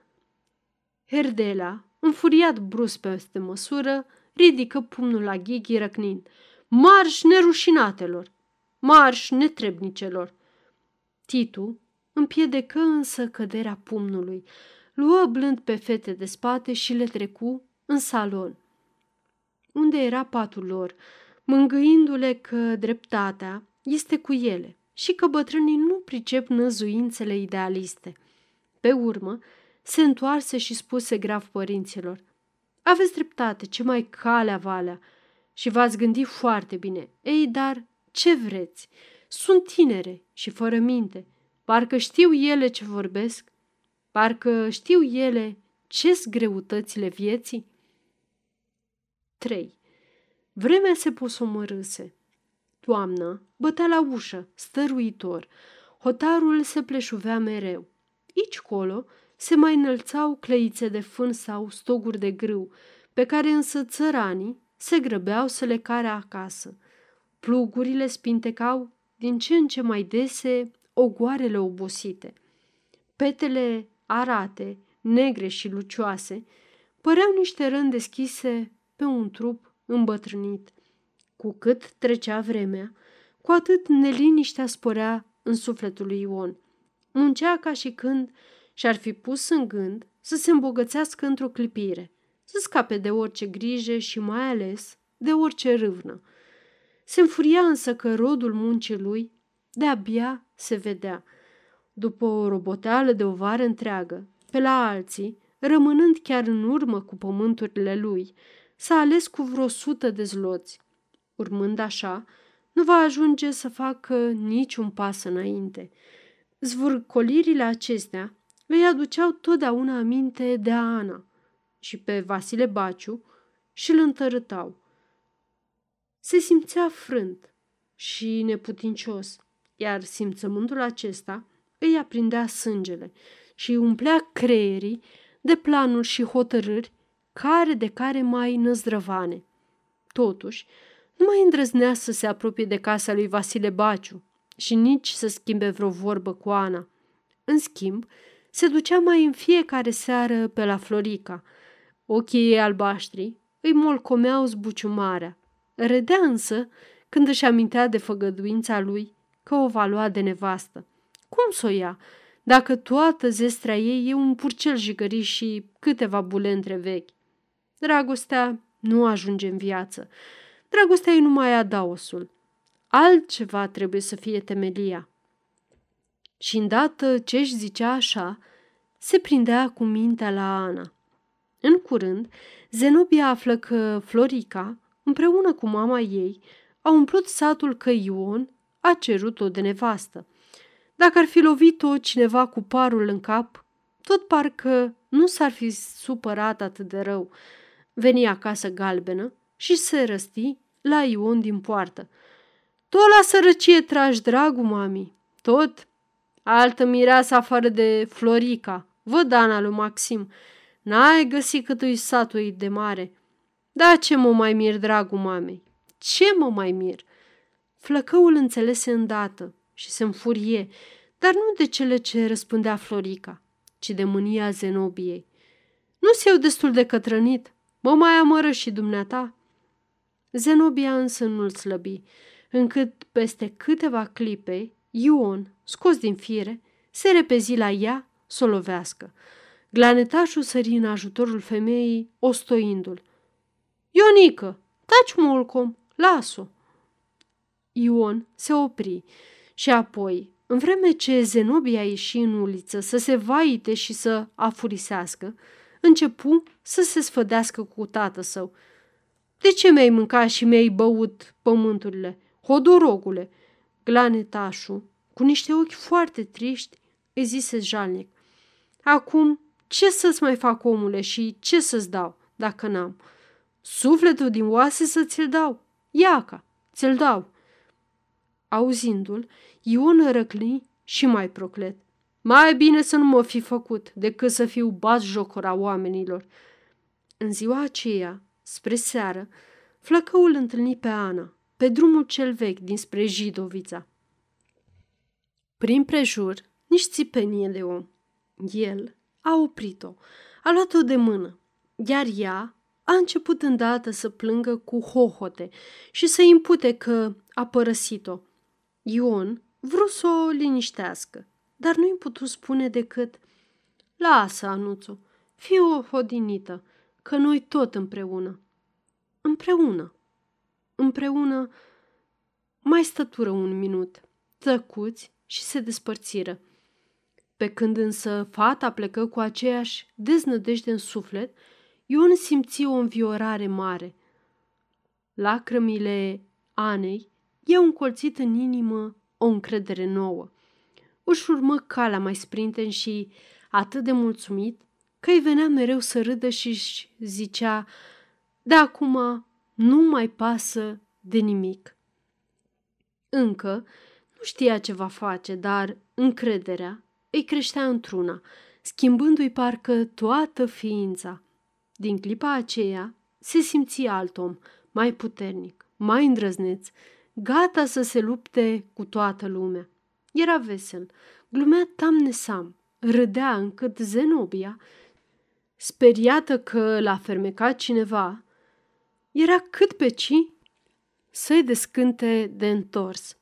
Herdela, înfuriat brusc peste măsură, ridică pumnul la Ghighi răcnind. Marș nerușinatelor! Marș netrebnicelor! Titu împiedică însă căderea pumnului, luă blând pe fete de spate și le trecu în salon, unde era patul lor, mângâindu-le că dreptatea este cu ele și că bătrânii nu pricep năzuințele idealiste. Pe urmă, se întoarse și spuse grav părinților, Aveți dreptate, ce mai calea valea și v-ați gândit foarte bine. Ei, dar ce vreți? Sunt tinere și fără minte. Parcă știu ele ce vorbesc. Parcă știu ele ce-s greutățile vieții. 3. Vremea se posomărâse. Toamnă bătea la ușă, stăruitor. Hotarul se pleșuvea mereu. Ici colo se mai înălțau cleițe de fân sau stoguri de grâu, pe care însă țăranii se grăbeau să le care acasă. Plugurile spintecau din ce în ce mai dese ogoarele obosite. Petele arate, negre și lucioase, păreau niște răni deschise pe un trup îmbătrânit. Cu cât trecea vremea, cu atât neliniștea sporea în sufletul lui Ion. Muncea ca și când și-ar fi pus în gând să se îmbogățească într-o clipire, să scape de orice grijă și mai ales de orice râvnă. Se înfuria însă că rodul muncii lui de-abia se vedea. După o roboteală de o vară întreagă, pe la alții, rămânând chiar în urmă cu pământurile lui, s-a ales cu vreo sută de zloți. Urmând așa, nu va ajunge să facă niciun pas înainte. Zvârcolirile acestea îi aduceau totdeauna aminte de Ana și pe Vasile Baciu și îl întărâtau. Se simțea frânt și neputincios, iar simțământul acesta îi aprindea sângele și îi umplea creierii de planuri și hotărâri care de care mai năzdrăvane. Totuși, nu mai îndrăznea să se apropie de casa lui Vasile Baciu și nici să schimbe vreo vorbă cu Ana. În schimb, se ducea mai în fiecare seară pe la Florica. Ochii ei albaștri îi molcomeau zbuciumarea. Redea însă când își amintea de făgăduința lui că o va lua de nevastă. Cum să o ia, dacă toată zestrea ei e un purcel jigări și câteva bule între vechi? Dragostea nu ajunge în viață. Dragostea e numai adaosul. Altceva trebuie să fie temelia. Și îndată ceș își zicea așa, se prindea cu mintea la Ana. În curând, Zenobia află că Florica, împreună cu mama ei, a umplut satul că Ion a cerut-o de nevastă. Dacă ar fi lovit-o cineva cu parul în cap, tot parcă nu s-ar fi supărat atât de rău. Veni acasă galbenă și se răsti la Ion din poartă. Tot la sărăcie tragi, dragul mami, tot. Altă mireasă afară de Florica, văd Ana lui Maxim. N-ai găsit cât îi satul de mare. Da, ce mă mai mir, dragul mamei? Ce mă mai mir? Flăcăul înțelese îndată și se înfurie, dar nu de cele ce răspundea Florica, ci de mânia Zenobiei. Nu-s eu destul de cătrănit, mă mai amără și dumneata. Zenobia însă nu-l slăbi, încât peste câteva clipe, Ion, scos din fire, se repezi la ea să o lovească. Glanetașul sări în ajutorul femeii, ostoindu-l. Ionică, taci mulcom, las-o! Ion se opri și apoi, în vreme ce Zenobia ieși în uliță să se vaite și să afurisească, începu să se sfădească cu tată său. De ce mi-ai mâncat și mi-ai băut pământurile? Hodorogule! Glanetașul, cu niște ochi foarte triști, îi zise jalnic. Acum, ce să-ți mai fac, omule, și ce să-ți dau, dacă n-am? Sufletul din oase să ți-l dau. Iaca, ți-l dau. Auzindu-l, Ion răcli și mai proclet. Mai bine să nu mă fi făcut decât să fiu bat jocora oamenilor. În ziua aceea, spre seară, flăcăul întâlni pe Ana, pe drumul cel vechi dinspre Jidovița. Prin prejur, nici țipenie de om. El a oprit-o, a luat-o de mână, iar ea a început îndată să plângă cu hohote și să impute că a părăsit-o. Ion vrut să o liniștească, dar nu-i putut spune decât Lasă, Anuțu, fii o hodinită, că noi tot împreună. Împreună. Împreună mai stătură un minut, tăcuți și se despărțiră. Pe când însă fata plecă cu aceeași deznădejde în suflet, Ion simți o înviorare mare. Lacrămile Anei i-au încolțit în inimă o încredere nouă. Își urmă calea mai sprinten și, atât de mulțumit, că îi venea mereu să râdă și își zicea, de acum nu mai pasă de nimic. Încă nu știa ce va face, dar încrederea îi creștea într-una, schimbându-i parcă toată ființa. Din clipa aceea se simți alt om, mai puternic, mai îndrăzneț, gata să se lupte cu toată lumea. Era vesel, glumea tam-nesam, râdea încât Zenobia, speriată că l-a fermecat cineva, era cât pe ci să-i descânte de întors.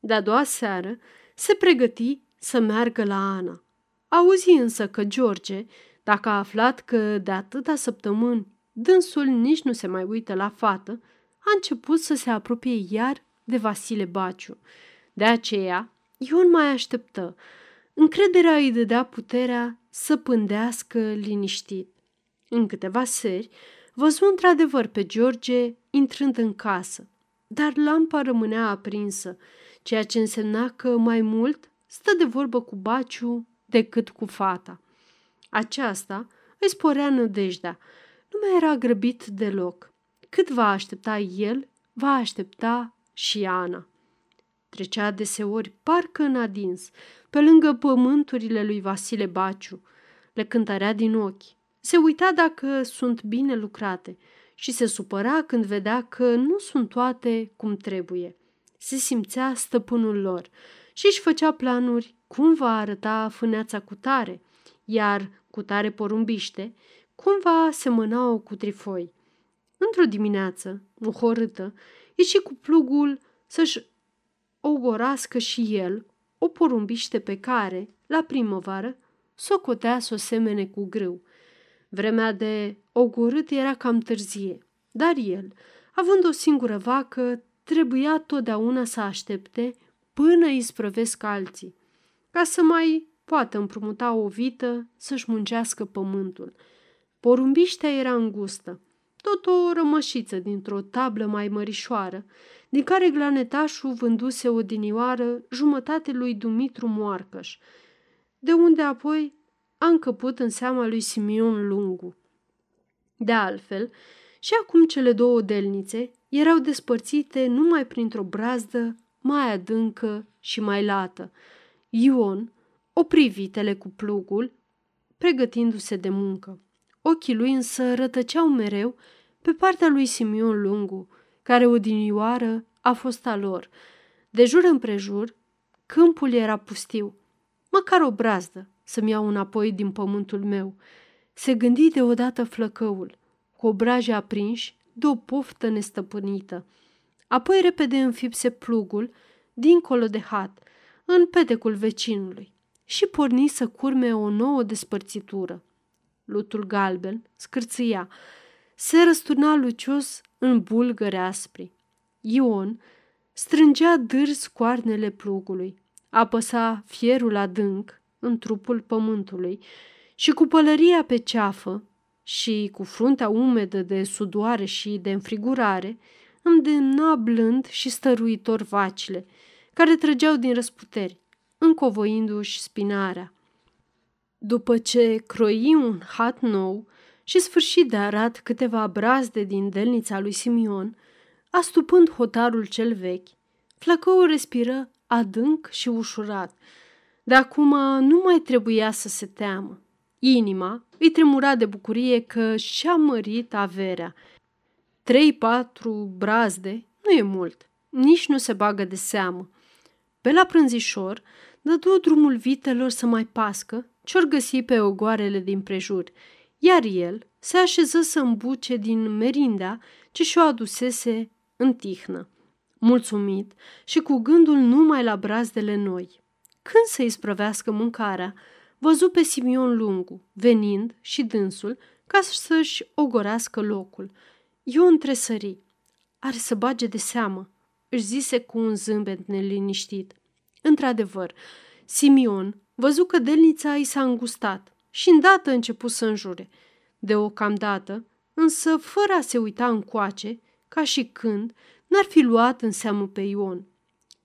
De-a doua seară se pregăti să meargă la Ana. Auzi însă că George, dacă a aflat că de atâta săptămâni dânsul nici nu se mai uită la fată, a început să se apropie iar de Vasile Baciu. De aceea, Ion mai așteptă. Încrederea îi dădea puterea să pândească liniștit. În câteva seri, văzu într-adevăr pe George intrând în casă, dar lampa rămânea aprinsă, ceea ce însemna că mai mult stă de vorbă cu Baciu decât cu fata. Aceasta îi sporea nădejdea. Nu mai era grăbit deloc. Cât va aștepta el, va aștepta și Ana. Trecea deseori parcă în adins, pe lângă pământurile lui Vasile Baciu. Le cântărea din ochi. Se uita dacă sunt bine lucrate și se supăra când vedea că nu sunt toate cum trebuie. Se simțea stăpânul lor și își făcea planuri cum va arăta fâneața cu tare, iar cu tare porumbiște, cum va semăna-o cu trifoi. Într-o dimineață, muhorâtă, ieși cu plugul să-și ogorască și el o porumbiște pe care, la primăvară, socotea să o semene cu grâu. Vremea de ogorât era cam târzie, dar el, având o singură vacă, trebuia totdeauna să aștepte până îi sprăvesc alții, ca să mai poată împrumuta o vită să-și muncească pământul. Porumbiștea era îngustă, tot o rămășiță dintr-o tablă mai mărișoară, din care glanetașul vânduse odinioară jumătate lui Dumitru Moarcăș, de unde apoi a încăput în seama lui Simion Lungu. De altfel, și acum cele două delnițe erau despărțite numai printr-o brazdă mai adâncă și mai lată. Ion opri vitele cu plugul, pregătindu-se de muncă. Ochii lui însă rătăceau mereu pe partea lui Simion Lungu, care odinioară a fost a lor. De jur împrejur, câmpul era pustiu. Măcar o brazdă să-mi iau înapoi din pământul meu. Se gândi deodată flăcăul, cu obraje aprinși de o poftă nestăpânită. Apoi repede înfipse plugul, dincolo de hat, în pedecul vecinului și porni să curme o nouă despărțitură. Lutul galben scârțâia, se răsturna lucios în bulgăre aspri. Ion strângea dârs coarnele plugului, apăsa fierul adânc în trupul pământului și cu pălăria pe ceafă și cu fruntea umedă de sudoare și de înfrigurare, îndemna blând și stăruitor vacile, care trăgeau din răsputeri, încovoindu-și spinarea. După ce croi un hat nou și sfârșit de arat câteva brazde din delnița lui Simion, astupând hotarul cel vechi, flăcăul respiră adânc și ușurat. De acum nu mai trebuia să se teamă. Inima îi tremura de bucurie că și-a mărit averea. Trei-patru brazde nu e mult, nici nu se bagă de seamă. Pe la prânzișor, dădu drumul vitelor să mai pască ce-or găsi pe ogoarele din prejur, iar el se așeză să îmbuce din merindea ce și-o adusese în tihnă, mulțumit și cu gândul numai la brazdele noi. Când să-i sprăvească mâncarea, văzu pe Simion Lungu, venind și dânsul, ca să-și ogorească locul. Ion tresări. Are să bage de seamă, își zise cu un zâmbet neliniștit. Într-adevăr, Simion văzu că delnița i s-a îngustat și îndată început să înjure. Deocamdată, însă fără a se uita în coace, ca și când n-ar fi luat în seamă pe Ion.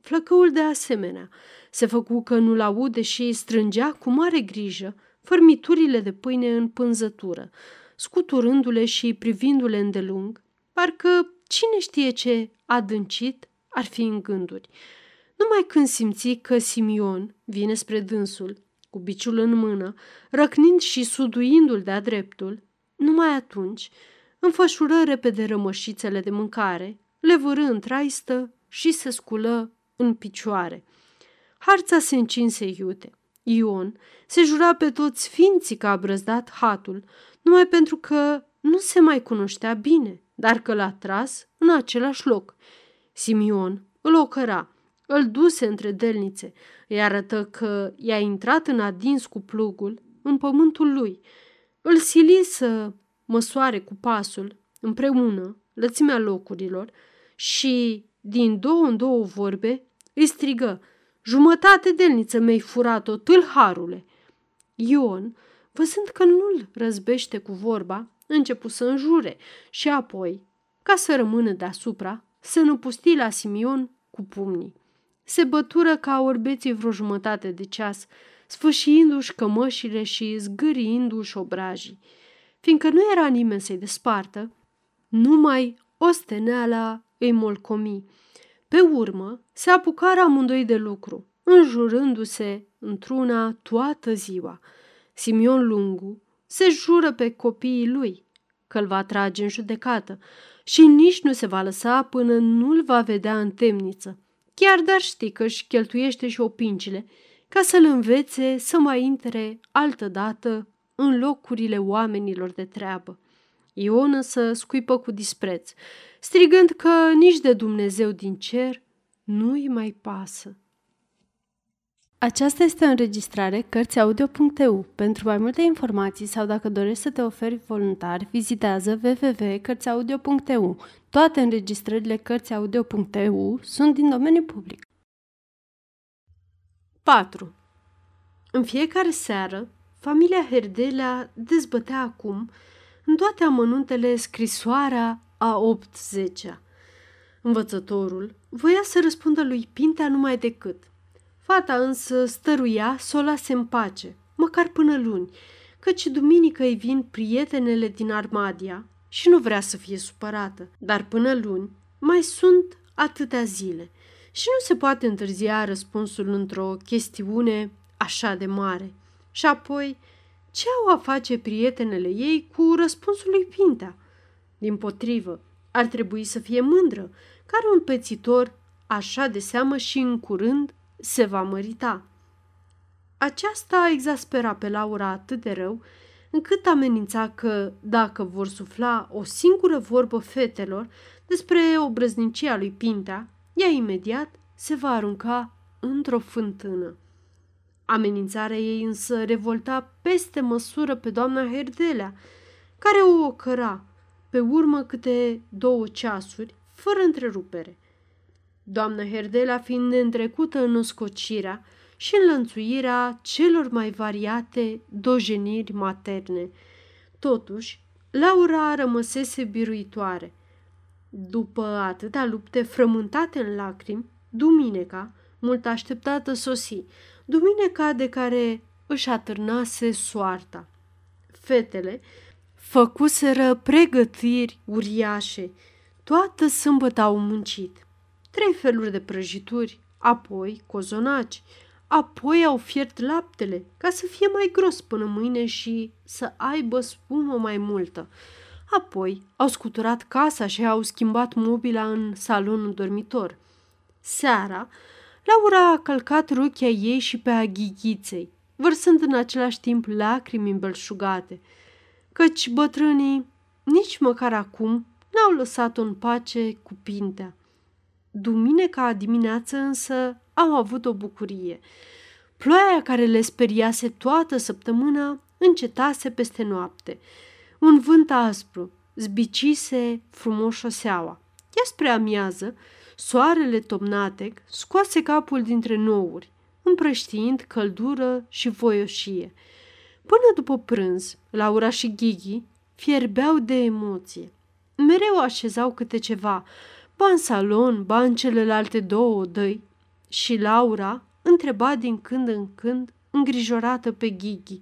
Flăcăul de asemenea se făcu că nu-l aude și strângea cu mare grijă fărmiturile de pâine în pânzătură, scuturându-le și privindu-le îndelung, parcă cine știe ce adâncit ar fi în gânduri. Numai când simți că Simion vine spre dânsul, cu biciul în mână, răcnind și suduindu-l de-a dreptul, numai atunci înfășură repede rămășițele de mâncare, le vârâ în traistă și se sculă în picioare. Harța se încinse iute. Ion se jura pe toți ființii că a brăzdat hatul, numai pentru că nu se mai cunoștea bine, dar că l-a tras în același loc. Simion îl ocăra, îl duse între delnițe, îi arătă că i-a intrat în adins cu plugul în pământul lui. Îl sili să măsoare cu pasul, împreună, lățimea locurilor și, din două în două vorbe, îi strigă, jumătate delniță mi-ai furat-o, tâlharule! Ion, văzând că nu-l răzbește cu vorba, începu să înjure și apoi, ca să rămână deasupra, se năpusti la Simion cu pumnii. Se bătură ca orbeții vreo jumătate de ceas, sfâșiindu-și cămășile și zgâriindu-și obrajii. Fiindcă nu era nimeni să-i despartă, numai osteneala îi molcomi. Pe urmă, se apucară amândoi de lucru, înjurându-se într-una toată ziua. Simion Lungu se jură pe copiii lui că îl va trage în judecată și nici nu se va lăsa până nu-l va vedea în temniță. Chiar dar ști că își cheltuiește și opincile ca să-l învețe să mai intre altădată în locurile oamenilor de treabă. Ion să scuipă cu dispreț, strigând că nici de Dumnezeu din cer nu-i mai pasă. Aceasta este o înregistrare Cărțiaudio.eu. Pentru mai multe informații sau dacă dorești să te oferi voluntar, vizitează www.cărțiaudio.eu. Toate înregistrările Cărțiaudio.eu sunt din domeniu public. 4. În fiecare seară, familia Herdelea dezbătea acum în toate amănuntele scrisoarea a 8-10-a. Învățătorul voia să răspundă lui Pintea numai decât – Fata însă stăruia să o lase în pace, măcar până luni, căci duminică îi vin prietenele din Armadia și nu vrea să fie supărată. Dar până luni mai sunt atâtea zile și nu se poate întârzia răspunsul într-o chestiune așa de mare. Și apoi, ce au a face prietenele ei cu răspunsul lui Pintea? Din potrivă, ar trebui să fie mândră, care un pețitor așa de seamă și în curând se va mărita. Aceasta exaspera pe Laura atât de rău, încât amenința că, dacă vor sufla o singură vorbă fetelor despre obrăznicia lui Pintea, ea imediat se va arunca într-o fântână. Amenințarea ei însă revolta peste măsură pe doamna Herdelea, care o ocăra pe urmă câte două ceasuri, fără întrerupere. Doamna Herdela fiind neîntrecută în uscocirea și înlănțuirea celor mai variate dojeniri materne. Totuși, Laura rămăsese biruitoare. După atâtea lupte frământate în lacrimi, Dumineca, mult așteptată sosi, Dumineca de care își atârnase soarta. Fetele făcuseră pregătiri uriașe. Toată sâmbătă au muncit trei feluri de prăjituri, apoi cozonaci, apoi au fiert laptele ca să fie mai gros până mâine și să aibă spumă mai multă. Apoi au scuturat casa și au schimbat mobila în salonul dormitor. Seara, Laura a călcat rochia ei și pe a ghighiței, vărsând în același timp lacrimi îmbelșugate, căci bătrânii nici măcar acum n-au lăsat-o în pace cu pintea. Duminica dimineață însă au avut o bucurie. Ploaia care le speriase toată săptămâna încetase peste noapte. Un vânt aspru zbicise frumos șoseaua. Iar spre amiază, soarele tomnatec scoase capul dintre nouri, împrăștiind căldură și voioșie. Până după prânz, Laura și Ghighi fierbeau de emoție. Mereu așezau câte ceva, ba în salon, ba în celelalte două odăi. Și Laura întreba din când în când, îngrijorată pe Ghighi.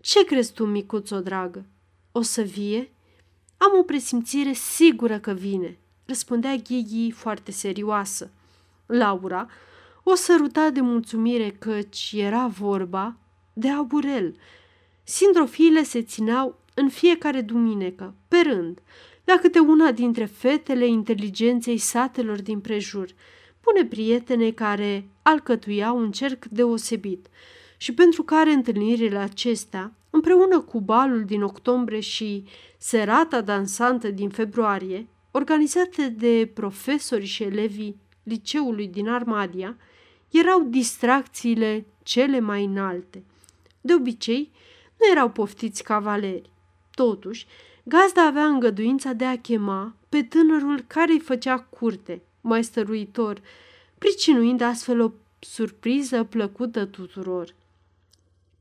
Ce crezi tu, micuțo dragă? O să vie?" Am o presimțire sigură că vine," răspundea Ghighi foarte serioasă. Laura o săruta de mulțumire căci era vorba de aburel. Sindrofiile se țineau în fiecare duminică, pe rând, la câte una dintre fetele inteligenței satelor din prejur, bune prietene care alcătuiau un cerc deosebit și pentru care întâlnirile acestea, împreună cu balul din octombrie și serata dansantă din februarie, organizate de profesori și elevii liceului din Armadia, erau distracțiile cele mai înalte. De obicei, nu erau poftiți cavaleri. Totuși, gazda avea îngăduința de a chema pe tânărul care îi făcea curte, mai stăruitor, pricinuind astfel o surpriză plăcută tuturor.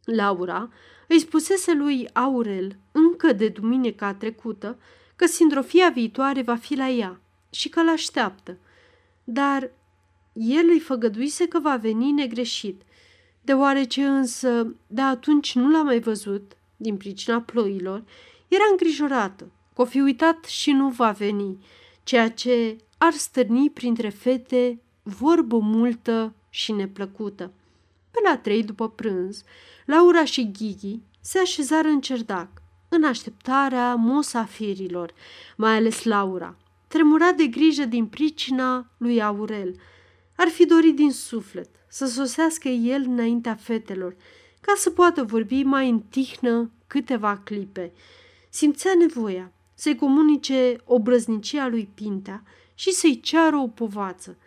Laura îi spusese lui Aurel încă de duminica trecută că sindrofia viitoare va fi la ea și că l-așteaptă. Dar el îi făgăduise că va veni negreșit, deoarece însă de atunci nu l-a mai văzut, din pricina ploilor, era îngrijorată că o fi uitat și nu va veni, ceea ce ar stârni printre fete vorbă multă și neplăcută. Pe la trei după prânz, Laura și Ghighi se așezară în cerdac, în așteptarea mosafirilor, mai ales Laura. Tremura de grijă din pricina lui Aurel. Ar fi dorit din suflet să sosească el înaintea fetelor, ca să poată vorbi mai în tihnă câteva clipe. Simțea nevoia să-i comunice obrăznicia lui Pintea și să-i ceară o povață.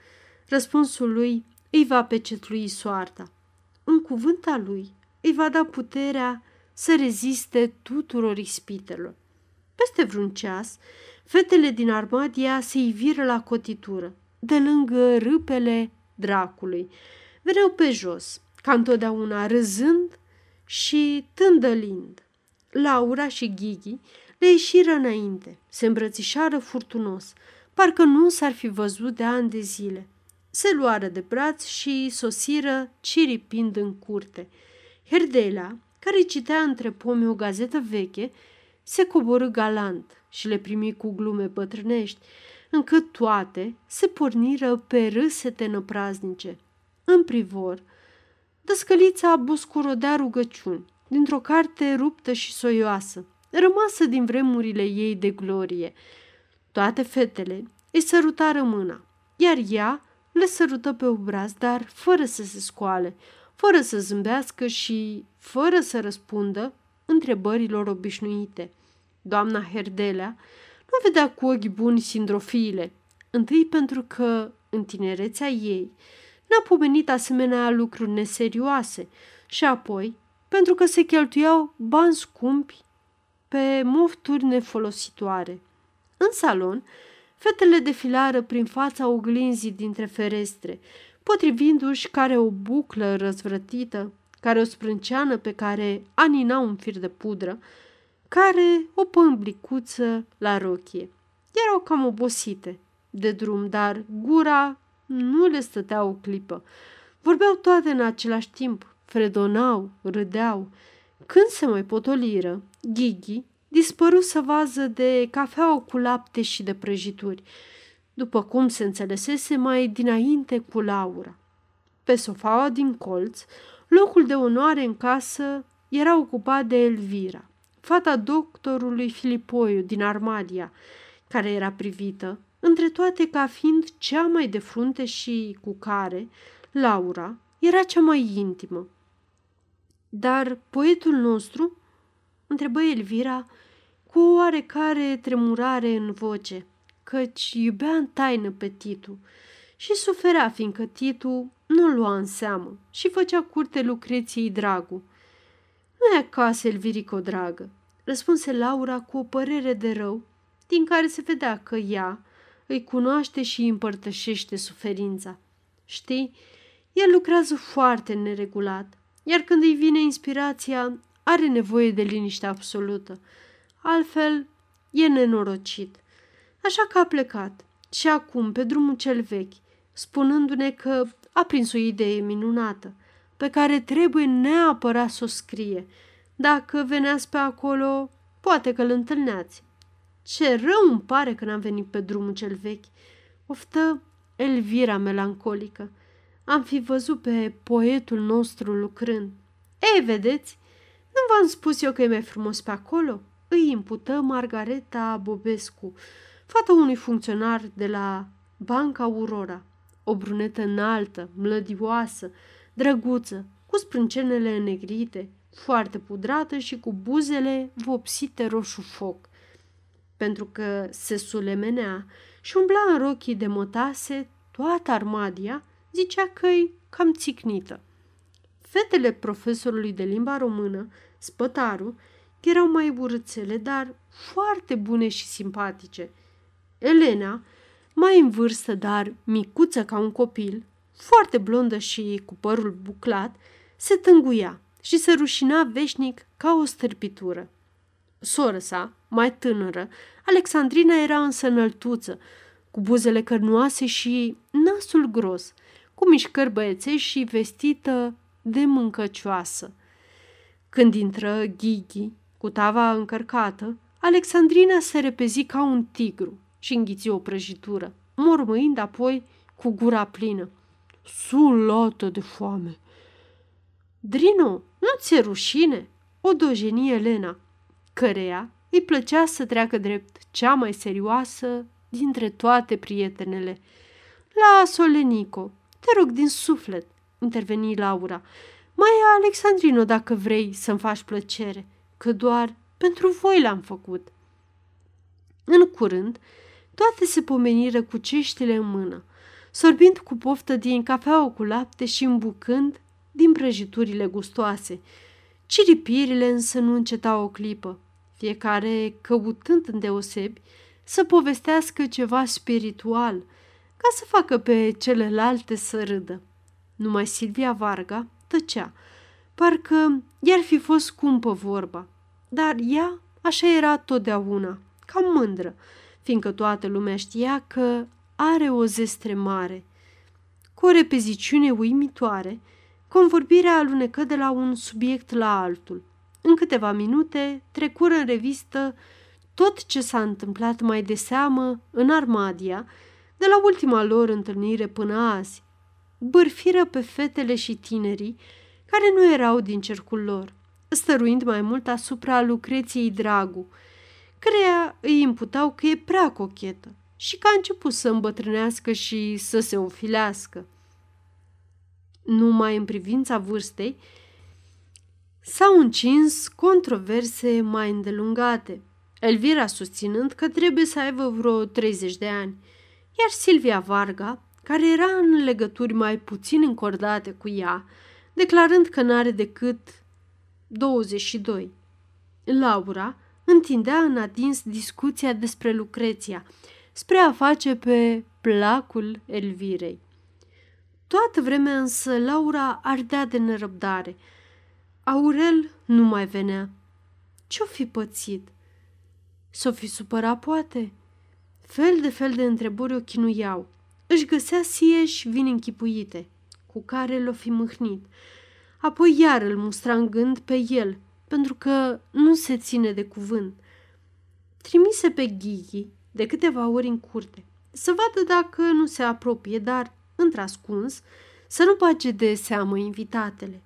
Răspunsul lui îi va pecetlui soarta. În cuvânta lui îi va da puterea să reziste tuturor ispitelor. Peste vreun ceas, fetele din Armadia se iviră la cotitură, de lângă râpele dracului. Veneau pe jos, ca întotdeauna râzând și tândălind. Laura și Ghighi le ieșiră înainte, se îmbrățișară furtunos, parcă nu s-ar fi văzut de ani de zile. Se luară de braț și sosiră ciripind în curte. Herdela, care citea între pomi o gazetă veche, se coborâ galant și le primi cu glume bătrânești, încât toate se porniră pe râsete năpraznice. În privor, dăscălița buscurodea rugăciuni dintr-o carte ruptă și soioasă, rămasă din vremurile ei de glorie. Toate fetele îi sărutară mâna, iar ea le sărută pe obraz, dar fără să se scoale, fără să zâmbească și fără să răspundă întrebărilor obișnuite. Doamna Herdelea nu vedea cu ochi buni sindrofiile, întâi pentru că, în tinerețea ei, n-a pomenit asemenea lucruri neserioase și apoi pentru că se cheltuiau bani scumpi pe mofturi nefolositoare. În salon, fetele defilară prin fața oglinzii dintre ferestre, potrivindu-și care o buclă răzvrătită, care o sprânceană pe care anina un fir de pudră, care o pâmblicuță la rochie. Erau cam obosite de drum, dar gura nu le stătea o clipă. Vorbeau toate în același timp, fredonau, râdeau. Când se mai potoliră, Ghighi dispăru să vază de cafea cu lapte și de prăjituri după cum se înțelesese mai dinainte cu Laura. Pe sofaua din colț, locul de onoare în casă era ocupat de Elvira, fata doctorului Filipoiu din Armadia, care era privită, între toate ca fiind cea mai de frunte și cu care Laura era cea mai intimă. Dar poetul nostru? întrebă Elvira cu o oarecare tremurare în voce căci iubea în taină pe Titu și suferea fiindcă Titu nu lua în seamă și făcea curte Lucreției Dragu. Nu e acasă, Elvirico, dragă, răspunse Laura cu o părere de rău, din care se vedea că ea îi cunoaște și îi împărtășește suferința. Știi, el lucrează foarte neregulat, iar când îi vine inspirația, are nevoie de liniște absolută. Altfel, e nenorocit. Așa că a plecat și acum pe drumul cel vechi, spunându-ne că a prins o idee minunată, pe care trebuie neapărat să o scrie. Dacă veneați pe acolo, poate că îl întâlneați. Ce rău îmi pare că n-am venit pe drumul cel vechi. Oftă Elvira melancolică. am fi văzut pe poetul nostru lucrând. Ei, vedeți, nu v-am spus eu că e mai frumos pe acolo?" Îi impută Margareta Bobescu, fata unui funcționar de la Banca Aurora. O brunetă înaltă, mlădioasă, drăguță, cu sprâncenele negrite, foarte pudrată și cu buzele vopsite roșu foc. Pentru că se sulemenea și umbla în rochii de mătase, toată armadia zicea că-i cam țicnită. Fetele profesorului de limba română, spătaru, erau mai urâțele, dar foarte bune și simpatice. Elena, mai în vârstă, dar micuță ca un copil, foarte blondă și cu părul buclat, se tânguia și se rușina veșnic ca o stârpitură. Soră sa, mai tânără, Alexandrina era însă înăltuță, cu buzele cărnoase și nasul gros, cu mișcări băiețești și vestită de mâncăcioasă. Când intră Ghighi, cu tava încărcată, Alexandrina se repezi ca un tigru și înghiți o prăjitură, mormâind apoi cu gura plină. Sulată de foame! Drino, nu ți-e rușine? O dojenie Elena, căreia îi plăcea să treacă drept cea mai serioasă dintre toate prietenele. Las-o, Lenico, te rog din suflet, interveni Laura. Mai e Alexandrino dacă vrei să-mi faci plăcere, că doar pentru voi l-am făcut. În curând, toate se pomeniră cu ceștile în mână, sorbind cu poftă din cafeaua cu lapte și îmbucând din prăjiturile gustoase. Ciripirile însă nu încetau o clipă, fiecare căutând îndeosebi să povestească ceva spiritual, ca să facă pe celelalte să râdă. Numai Silvia Varga tăcea, parcă i-ar fi fost scumpă vorba, dar ea așa era totdeauna, cam mândră, fiindcă toată lumea știa că are o zestre mare. Cu o repeziciune uimitoare, convorbirea alunecă de la un subiect la altul. În câteva minute trecură în revistă tot ce s-a întâmplat mai de seamă în Armadia, de la ultima lor întâlnire până azi. Bârfiră pe fetele și tinerii care nu erau din cercul lor, stăruind mai mult asupra Lucreției Dragu, căreia îi imputau că e prea cochetă și că a început să îmbătrânească și să se ofilească. Numai în privința vârstei s-au încins controverse mai îndelungate, Elvira susținând că trebuie să aibă vreo 30 de ani, iar Silvia Varga, care era în legături mai puțin încordate cu ea, declarând că n-are decât 22. Laura întindea în adins discuția despre Lucreția, spre a face pe placul Elvirei. Toată vremea însă Laura ardea de nerăbdare. Aurel nu mai venea. Ce-o fi pățit? S-o fi supărat, poate? Fel de fel de întrebări o chinuiau. Își găsea sieși vin închipuite, cu care l-o fi mâhnit. Apoi iar îl mustra în gând pe el, pentru că nu se ține de cuvânt. Trimise pe Ghighi de câteva ori în curte, să vadă dacă nu se apropie, dar, într-ascuns, să nu bage de seamă invitatele.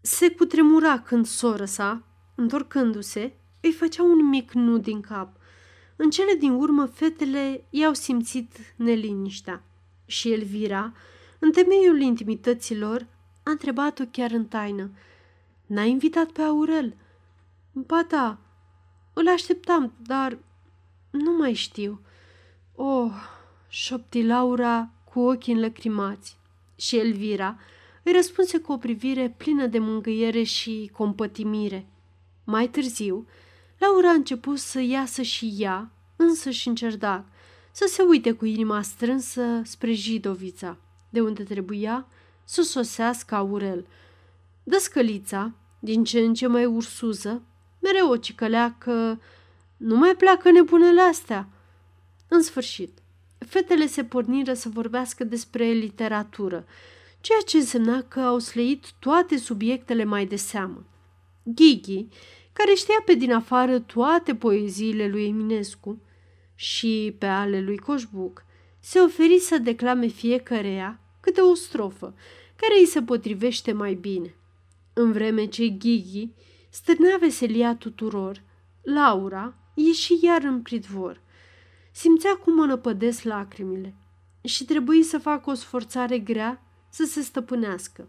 Se cutremura când soră sa, întorcându-se, îi făcea un mic nu din cap. În cele din urmă, fetele i-au simțit neliniștea și Elvira, în temeiul intimităților, a întrebat-o chiar în taină. N-a invitat pe Aurel?" Ba da, îl așteptam, dar nu mai știu." Oh, șopti Laura cu ochii înlăcrimați. Și Elvira îi răspunse cu o privire plină de mângâiere și compătimire. Mai târziu, Laura a început să iasă și ea, însă și în cerdac, să se uite cu inima strânsă spre Jidovița, de unde trebuia să sosească Aurel. Dăscălița, din ce în ce mai ursuză, mereu o cicălea că nu mai pleacă nebunele astea. În sfârșit, fetele se porniră să vorbească despre literatură, ceea ce însemna că au sleit toate subiectele mai de seamă. Ghighi, care știa pe din afară toate poeziile lui Eminescu și pe ale lui Coșbuc, se oferi să declame fiecăreia câte o strofă, care îi se potrivește mai bine. În vreme ce Ghighi stârnea veselia tuturor, Laura ieși iar în pridvor. Simțea cum mă năpădesc lacrimile și trebuie să facă o sforțare grea să se stăpânească.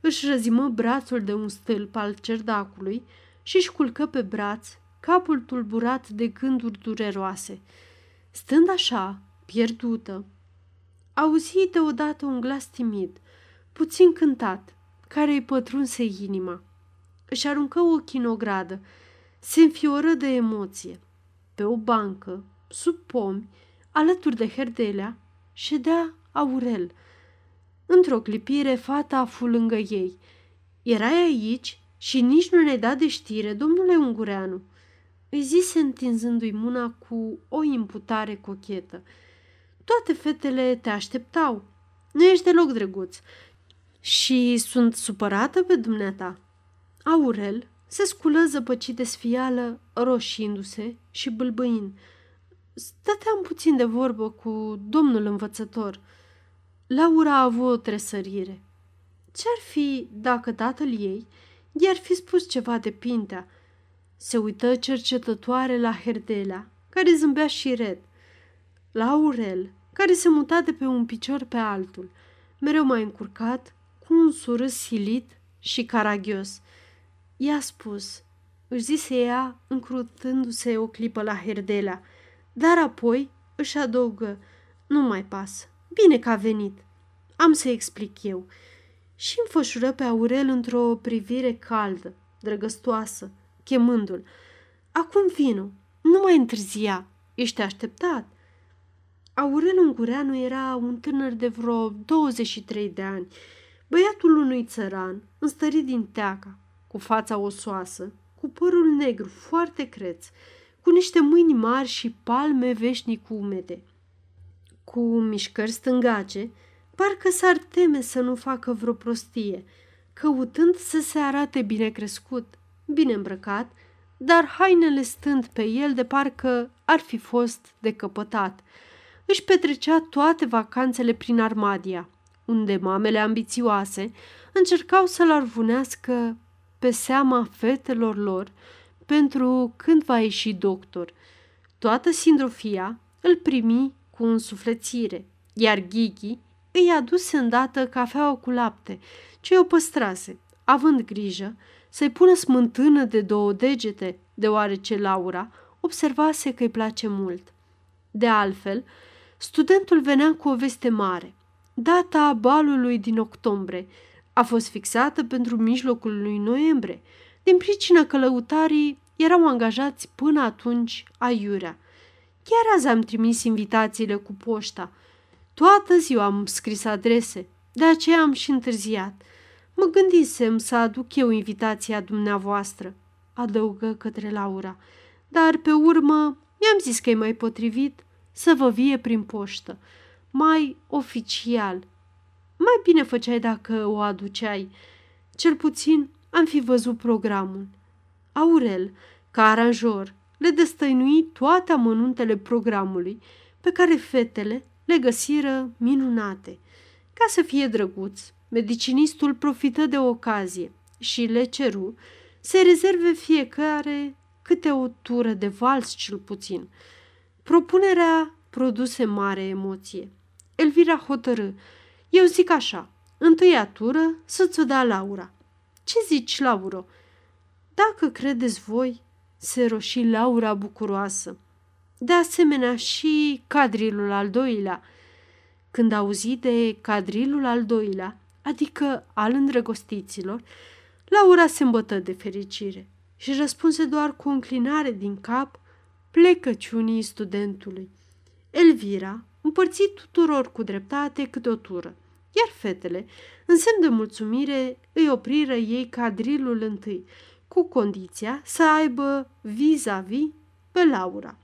Își răzimă brațul de un stâlp al cerdacului și își culcă pe braț capul tulburat de gânduri dureroase. Stând așa, pierdută, auzi deodată un glas timid, puțin cântat, care îi pătrunse inima. Își aruncă ochii în ogradă, se înfioră de emoție. Pe o bancă, sub pomi, alături de Herdelea, ședea Aurel. Într-o clipire, fata fu lângă ei. Erai aici și nici nu ne da de știre, domnule Ungureanu?" îi zise întinzându-i mâna cu o imputare cochetă. Toate fetele te așteptau. Nu ești deloc drăguț. Și sunt supărată pe dumneata. Aurel se sculă zăpăcit de sfială, roșindu-se și bâlbâind. Stăteam puțin de vorbă cu domnul învățător. Laura a avut o tresărire. Ce-ar fi dacă tatăl ei i-ar fi spus ceva de pintea? Se uită cercetătoare la Herdela, care zâmbea și red, la Aurel, care se muta de pe un picior pe altul, mereu mai încurcat, cu un surâs silit și caragios. I-a spus, își zise ea, încrutându-se o clipă la Herdela, dar apoi își adăugă, nu mai pas, bine că a venit, am să explic eu. Și înfășură pe Aurel într-o privire caldă, drăgăstoasă, chemându-l. Acum vino, nu mai întârzia, ești așteptat. Aurel Ungureanu era un tânăr de vreo 23 de ani, băiatul unui țăran, înstărit din teaca, cu fața osoasă, cu părul negru foarte creț, cu niște mâini mari și palme veșnic umede. Cu mișcări stângace, parcă s-ar teme să nu facă vreo prostie, căutând să se arate bine crescut, bine îmbrăcat, dar hainele stând pe el de parcă ar fi fost decăpătat. Își petrecea toate vacanțele prin Armadia, unde mamele ambițioase încercau să-l arvunească pe seama fetelor lor pentru când va ieși doctor. Toată sindrofia îl primi cu însuflețire, iar Ghighi îi aduse îndată cafeaua cu lapte, ce o păstrase, având grijă să-i pună smântână de două degete, deoarece Laura observase că îi place mult. De altfel, studentul venea cu o veste mare. Data balului din octombrie a fost fixată pentru mijlocul lui noiembrie, din pricină că lăutarii erau angajați până atunci aiurea. Chiar azi am trimis invitațiile cu poșta. Toată ziua am scris adrese, de aceea am și întârziat. Mă gândisem să aduc eu invitația dumneavoastră, adăugă către Laura, dar pe urmă mi-am zis că e mai potrivit să vă vie prin poștă, mai oficial. Mai bine făceai dacă o aduceai. Cel puțin am fi văzut programul. Aurel, ca aranjor, le destăinui toate amănuntele programului pe care fetele le găsiră minunate. Ca să fie drăguț, Medicinistul profită de ocazie și le ceru să rezerve fiecare câte o tură de vals cel puțin. Propunerea produse mare emoție. Elvira hotărâ. Eu zic așa, întâia tură să-ți o dea Laura. Ce zici, Lauro? Dacă credeți voi, se roși Laura bucuroasă. De asemenea și cadrilul al doilea. Când auzi de cadrilul al doilea, adică al îndrăgostiților, Laura se îmbătă de fericire și răspunse doar cu o înclinare din cap plecăciunii studentului. Elvira împărți tuturor cu dreptate câte o tură, iar fetele, în semn de mulțumire, îi opriră ei cadrilul întâi, cu condiția să aibă vis-a-vis pe Laura.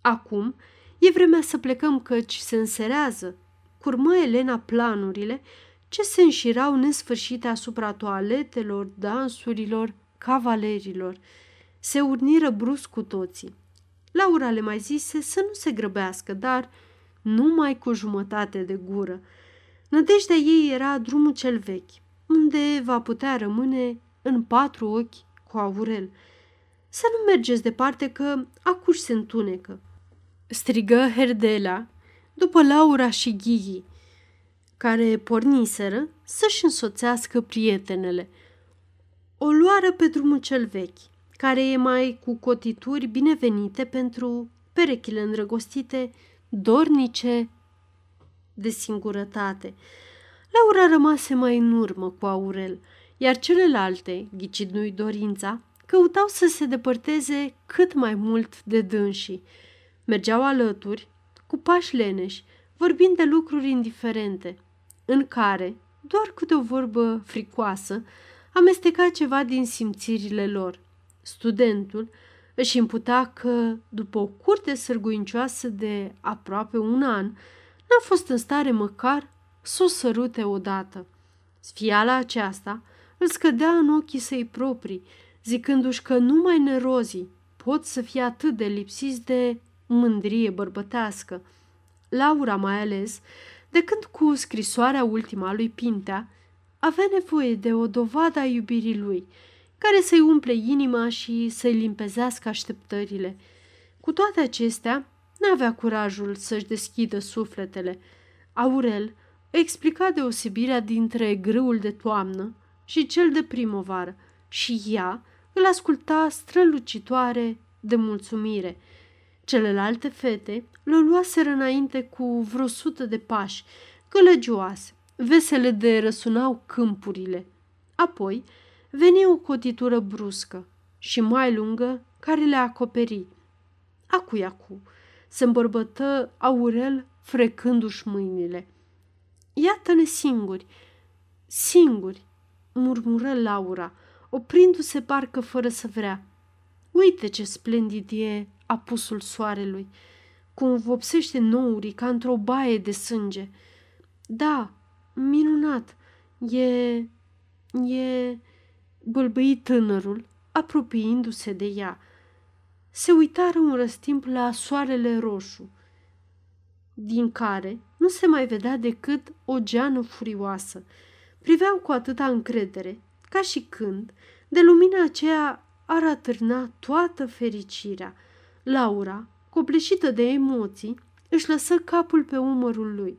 Acum e vremea să plecăm căci se înserează curmă Elena planurile ce se înșirau nesfârșite asupra toaletelor, dansurilor, cavalerilor. Se urniră brusc cu toții. Laura le mai zise să nu se grăbească, dar numai cu jumătate de gură. Nădejdea ei era drumul cel vechi, unde va putea rămâne în patru ochi cu Aurel. Să nu mergeți departe că acuși se întunecă, strigă Herdela după Laura și Ghighi, care porniseră să-și însoțească prietenele. O luară pe drumul cel vechi, care e mai cu cotituri binevenite pentru perechile îndrăgostite, dornice de singurătate. Laura rămase mai în urmă cu Aurel, iar celelalte, ghicit dorința, căutau să se depărteze cât mai mult de dânsii. Mergeau alături, cu pași leneși, vorbind de lucruri indiferente, în care, doar câte o vorbă fricoasă, amesteca ceva din simțirile lor. Studentul își imputa că, după o curte sârguincioasă de aproape un an, n-a fost în stare măcar să o sărute odată. Sfiala aceasta îl scădea în ochii săi proprii, zicându-și că numai nerozii pot să fie atât de lipsiți de mândrie bărbătească. Laura mai ales, de când cu scrisoarea ultima lui Pintea, avea nevoie de o dovadă a iubirii lui, care să-i umple inima și să-i limpezească așteptările. Cu toate acestea, n-avea curajul să-și deschidă sufletele. Aurel explica deosebirea dintre grâul de toamnă și cel de primăvară și ea îl asculta strălucitoare de mulțumire. Celelalte fete le luaseră înainte cu vreo sută de pași, gălăgioase, vesele de răsunau câmpurile. Apoi veni o cotitură bruscă și mai lungă care le acoperi. Acu acu, se îmbărbătă Aurel frecându-și mâinile. Iată-ne singuri, singuri, murmură Laura, oprindu-se parcă fără să vrea. Uite ce splendid e apusul soarelui, cum vopsește nourii ca într-o baie de sânge. Da, minunat, e... e... bâlbâi tânărul, apropiindu-se de ea. Se uitară un răstimp la soarele roșu, din care nu se mai vedea decât o geană furioasă. Priveau cu atâta încredere, ca și când, de lumina aceea ar atârna toată fericirea. Laura, copleșită de emoții, își lăsă capul pe umărul lui,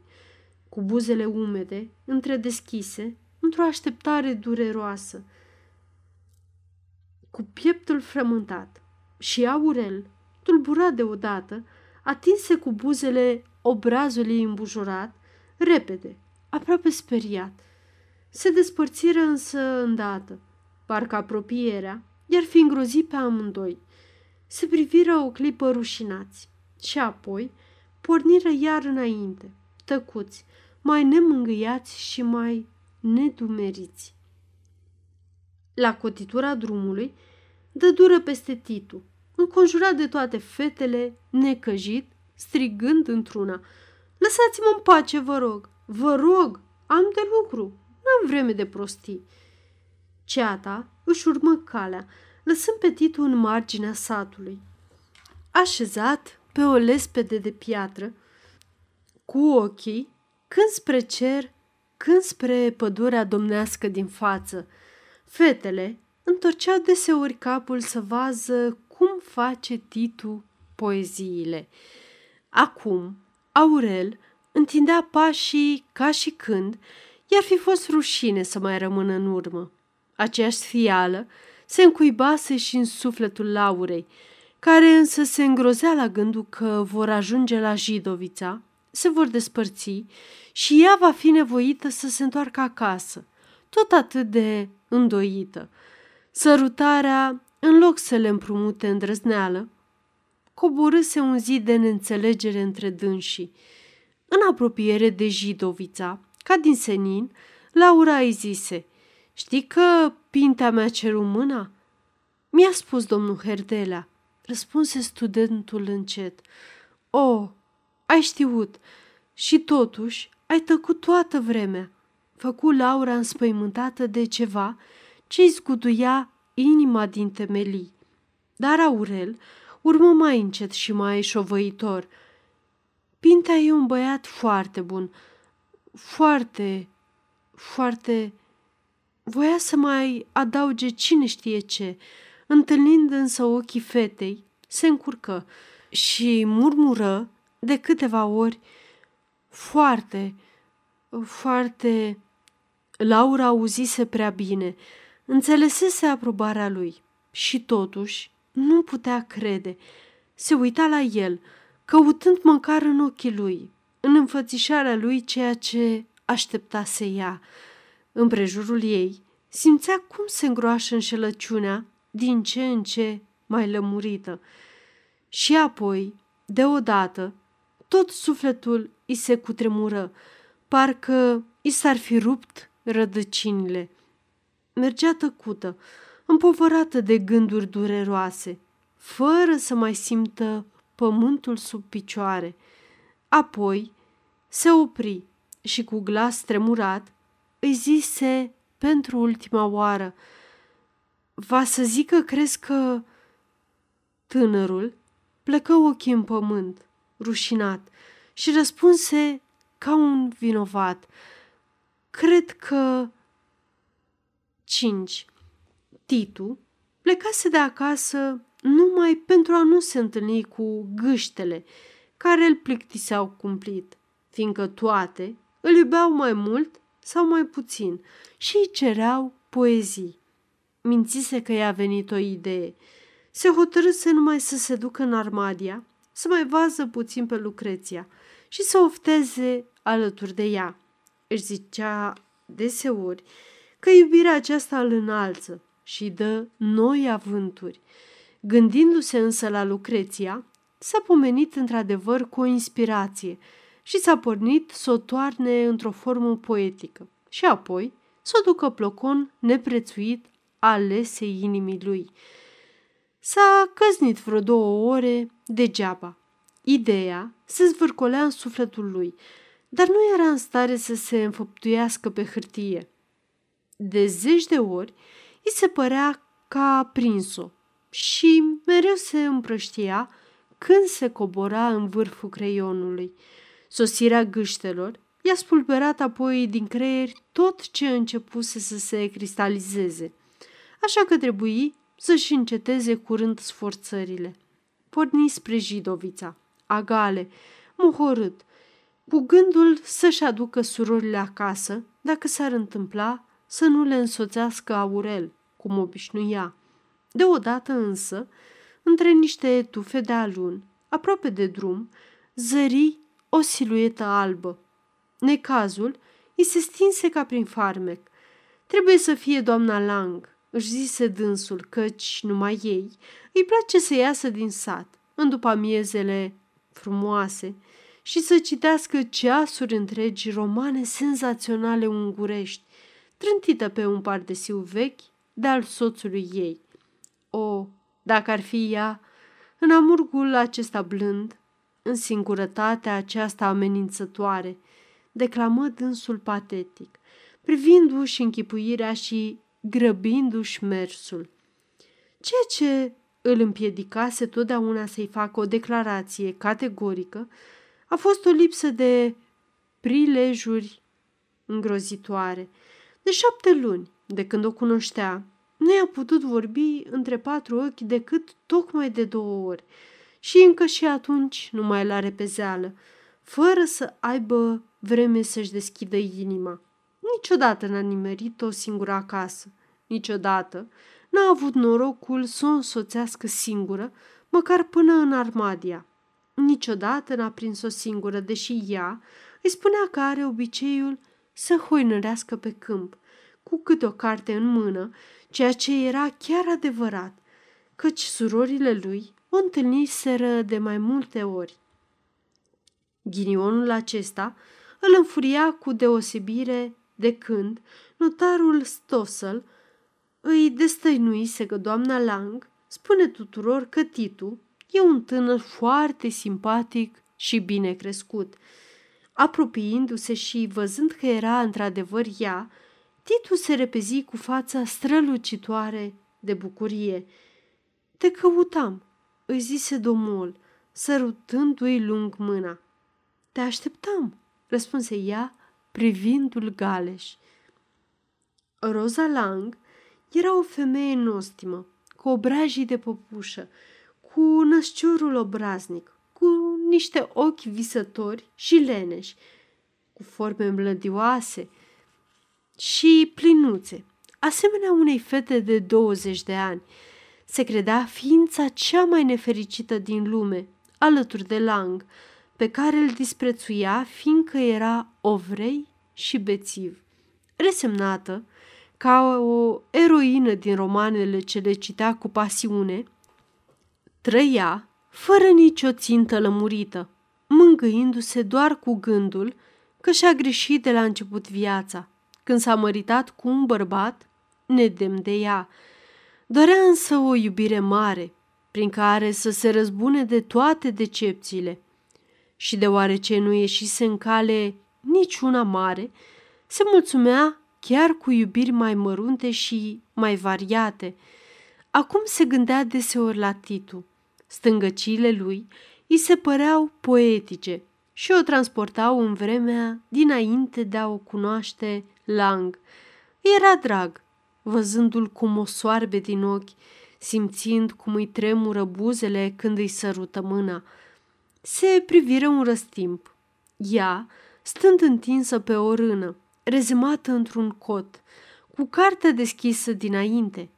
cu buzele umede, întredeschise, într-o așteptare dureroasă, cu pieptul frământat. Și Aurel, tulburat deodată, atinse cu buzele obrazul ei îmbujurat, repede, aproape speriat. Se despărțiră însă îndată, parcă apropierea iar fi îngrozit pe amândoi. Se priviră o clipă rușinați și apoi porniră iar înainte, tăcuți, mai nemângâiați și mai nedumeriți. La cotitura drumului, dă dură peste Titu, înconjurat de toate fetele, necăjit, strigând într-una. Lăsați-mă în pace, vă rog! Vă rog! Am de lucru! N-am vreme de prostii!" Ceata își urmă calea, lăsând pe Titu în marginea satului. Așezat pe o lespede de piatră, cu ochii când spre cer, când spre pădurea domnească din față, fetele întorceau deseori capul să vază cum face Titu poeziile. Acum, Aurel întindea pașii ca și când i-ar fi fost rușine să mai rămână în urmă. Aceeași fială se încuibase și în sufletul Laurei, care însă se îngrozea la gândul că vor ajunge la Jidovița, se vor despărți și ea va fi nevoită să se întoarcă acasă, tot atât de îndoită. Sărutarea, în loc să le împrumute îndrăzneală, coborâse un zid de neînțelegere între dânsii. În apropiere de Jidovița, ca din senin, Laura îi zise, Știi că pintea mea ceru mâna?" Mi-a spus domnul Herdelea, răspunse studentul încet. O, oh, ai știut și totuși ai tăcut toată vremea. Făcu Laura înspăimântată de ceva ce îi zguduia inima din temelii. Dar Aurel urmă mai încet și mai șovăitor. Pintea e un băiat foarte bun, foarte, foarte... Voia să mai adauge cine știe ce, întâlnind însă ochii fetei, se încurcă și murmură de câteva ori foarte, foarte... Laura auzise prea bine, înțelesese aprobarea lui și totuși nu putea crede. Se uita la el, căutând măcar în ochii lui, în înfățișarea lui ceea ce aștepta să ia. În prejurul ei simțea cum se îngroașă înșelăciunea din ce în ce mai lămurită. Și apoi, deodată, tot sufletul îi se cutremură, parcă i s-ar fi rupt rădăcinile. Mergea tăcută, împovărată de gânduri dureroase, fără să mai simtă pământul sub picioare. Apoi se opri și cu glas tremurat îi zise pentru ultima oară, Va să zică, crezi că... Tânărul plecă ochii în pământ, rușinat, și răspunse ca un vinovat. Cred că... 5. Titu plecase de acasă numai pentru a nu se întâlni cu gâștele care îl plictiseau cumplit, fiindcă toate îl iubeau mai mult sau mai puțin și îi cereau poezii. Mințise că i-a venit o idee. Se hotărâse numai să se ducă în Armadia, să mai vază puțin pe Lucreția și să ofteze alături de ea. Își zicea deseori că iubirea aceasta îl înalță și dă noi avânturi. Gândindu-se însă la Lucreția, s-a pomenit într-adevăr cu o inspirație și s-a pornit să o toarne într-o formă poetică și apoi să o ducă plocon neprețuit alesei inimii lui. S-a căznit vreo două ore degeaba. Ideea se zvârcolea în sufletul lui, dar nu era în stare să se înfăptuiască pe hârtie. De zeci de ori îi se părea că a prins-o și mereu se împrăștia când se cobora în vârful creionului. Sosirea gâștelor i-a spulberat apoi din creier tot ce începuse să se cristalizeze, așa că trebuie să-și înceteze curând sforțările. Porni spre Jidovița, agale, muhorât, cu gândul să-și aducă surorile acasă dacă s-ar întâmpla să nu le însoțească Aurel, cum obișnuia. Deodată însă, între niște tufe de alun, aproape de drum, zări o siluetă albă. Necazul îi se stinse ca prin farmec. Trebuie să fie doamna Lang, își zise dânsul, căci numai ei îi place să iasă din sat, în după miezele frumoase, și să citească ceasuri întregi romane senzaționale ungurești, trântită pe un pardesiu vechi de al soțului ei. O, dacă ar fi ea, în amurgul acesta blând, în singurătatea aceasta amenințătoare, declamă dânsul patetic, privindu-și închipuirea și grăbindu-și mersul. Ceea ce îl împiedicase totdeauna să-i facă o declarație categorică a fost o lipsă de prilejuri îngrozitoare. De șapte luni, de când o cunoștea, nu i-a putut vorbi între patru ochi decât tocmai de două ori. Și încă și atunci nu mai la repezeală, fără să aibă vreme să-și deschidă inima. Niciodată n-a nimerit o singură acasă, niciodată. N-a avut norocul să o însoțească singură, măcar până în Armadia. Niciodată n-a prins o singură, deși ea îi spunea că are obiceiul să hoinărească pe câmp, cu câte o carte în mână, ceea ce era chiar adevărat, căci surorile lui o întâlniseră de mai multe ori. Ghinionul acesta îl înfuria cu deosebire de când notarul Stossel îi destăinuise că doamna Lang spune tuturor că Titu e un tânăr foarte simpatic și bine crescut. Apropiindu-se și văzând că era într-adevăr ea, Titu se repezi cu fața strălucitoare de bucurie. Te căutam, îi zise domnul, sărutându-i lung mâna. Te așteptam, răspunse ea privindu-l galeș. Rosa Lang era o femeie nostimă, cu obrajii de păpușă, cu născiorul obraznic, cu niște ochi visători și leneși, cu forme mlădioase și plinuțe, asemenea unei fete de 20 de ani. Se credea ființa cea mai nefericită din lume, alături de Lang, pe care îl disprețuia fiindcă era ovrei și bețiv. Resemnată, ca o eroină din romanele ce le citea cu pasiune, trăia fără nicio țintă lămurită, mângâindu-se doar cu gândul că și-a greșit de la început viața, când s-a măritat cu un bărbat nedemn de ea. Dorea însă o iubire mare, prin care să se răzbune de toate decepțiile. Și deoarece nu ieșise în cale niciuna mare, se mulțumea chiar cu iubiri mai mărunte și mai variate. Acum se gândea deseori la Titu. Stângăciile lui îi se păreau poetice și o transportau în vremea dinainte de a o cunoaște Lang. Era drag, văzându-l cum o soarbe din ochi, simțind cum îi tremură buzele când îi sărută mâna. Se priviră un răstimp. Ea, stând întinsă pe o rână, rezemată într-un cot, cu cartea deschisă dinainte.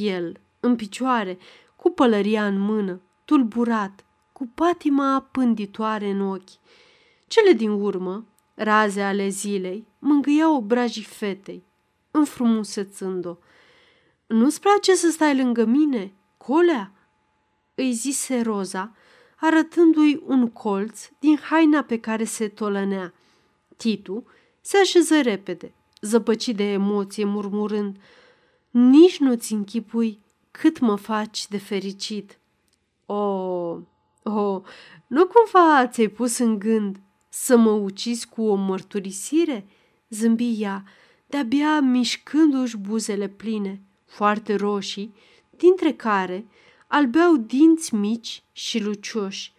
El, în picioare, cu pălăria în mână, tulburat, cu patima pânditoare în ochi. Cele din urmă, raze ale zilei, mângâiau obrajii fetei, înfrumusețând-o. Nu-ți place să stai lângă mine, colea?" îi zise Roza, arătându-i un colț din haina pe care se tolănea. Titu se așeză repede, zăpăcit de emoție, murmurând, Nici nu-ți închipui cât mă faci de fericit. O, oh, oh, nu cumva ți-ai pus în gând să mă ucizi cu o mărturisire?" zâmbi ea, de-abia mișcându-și buzele pline, foarte roșii, dintre care albeau dinți mici și lucioși.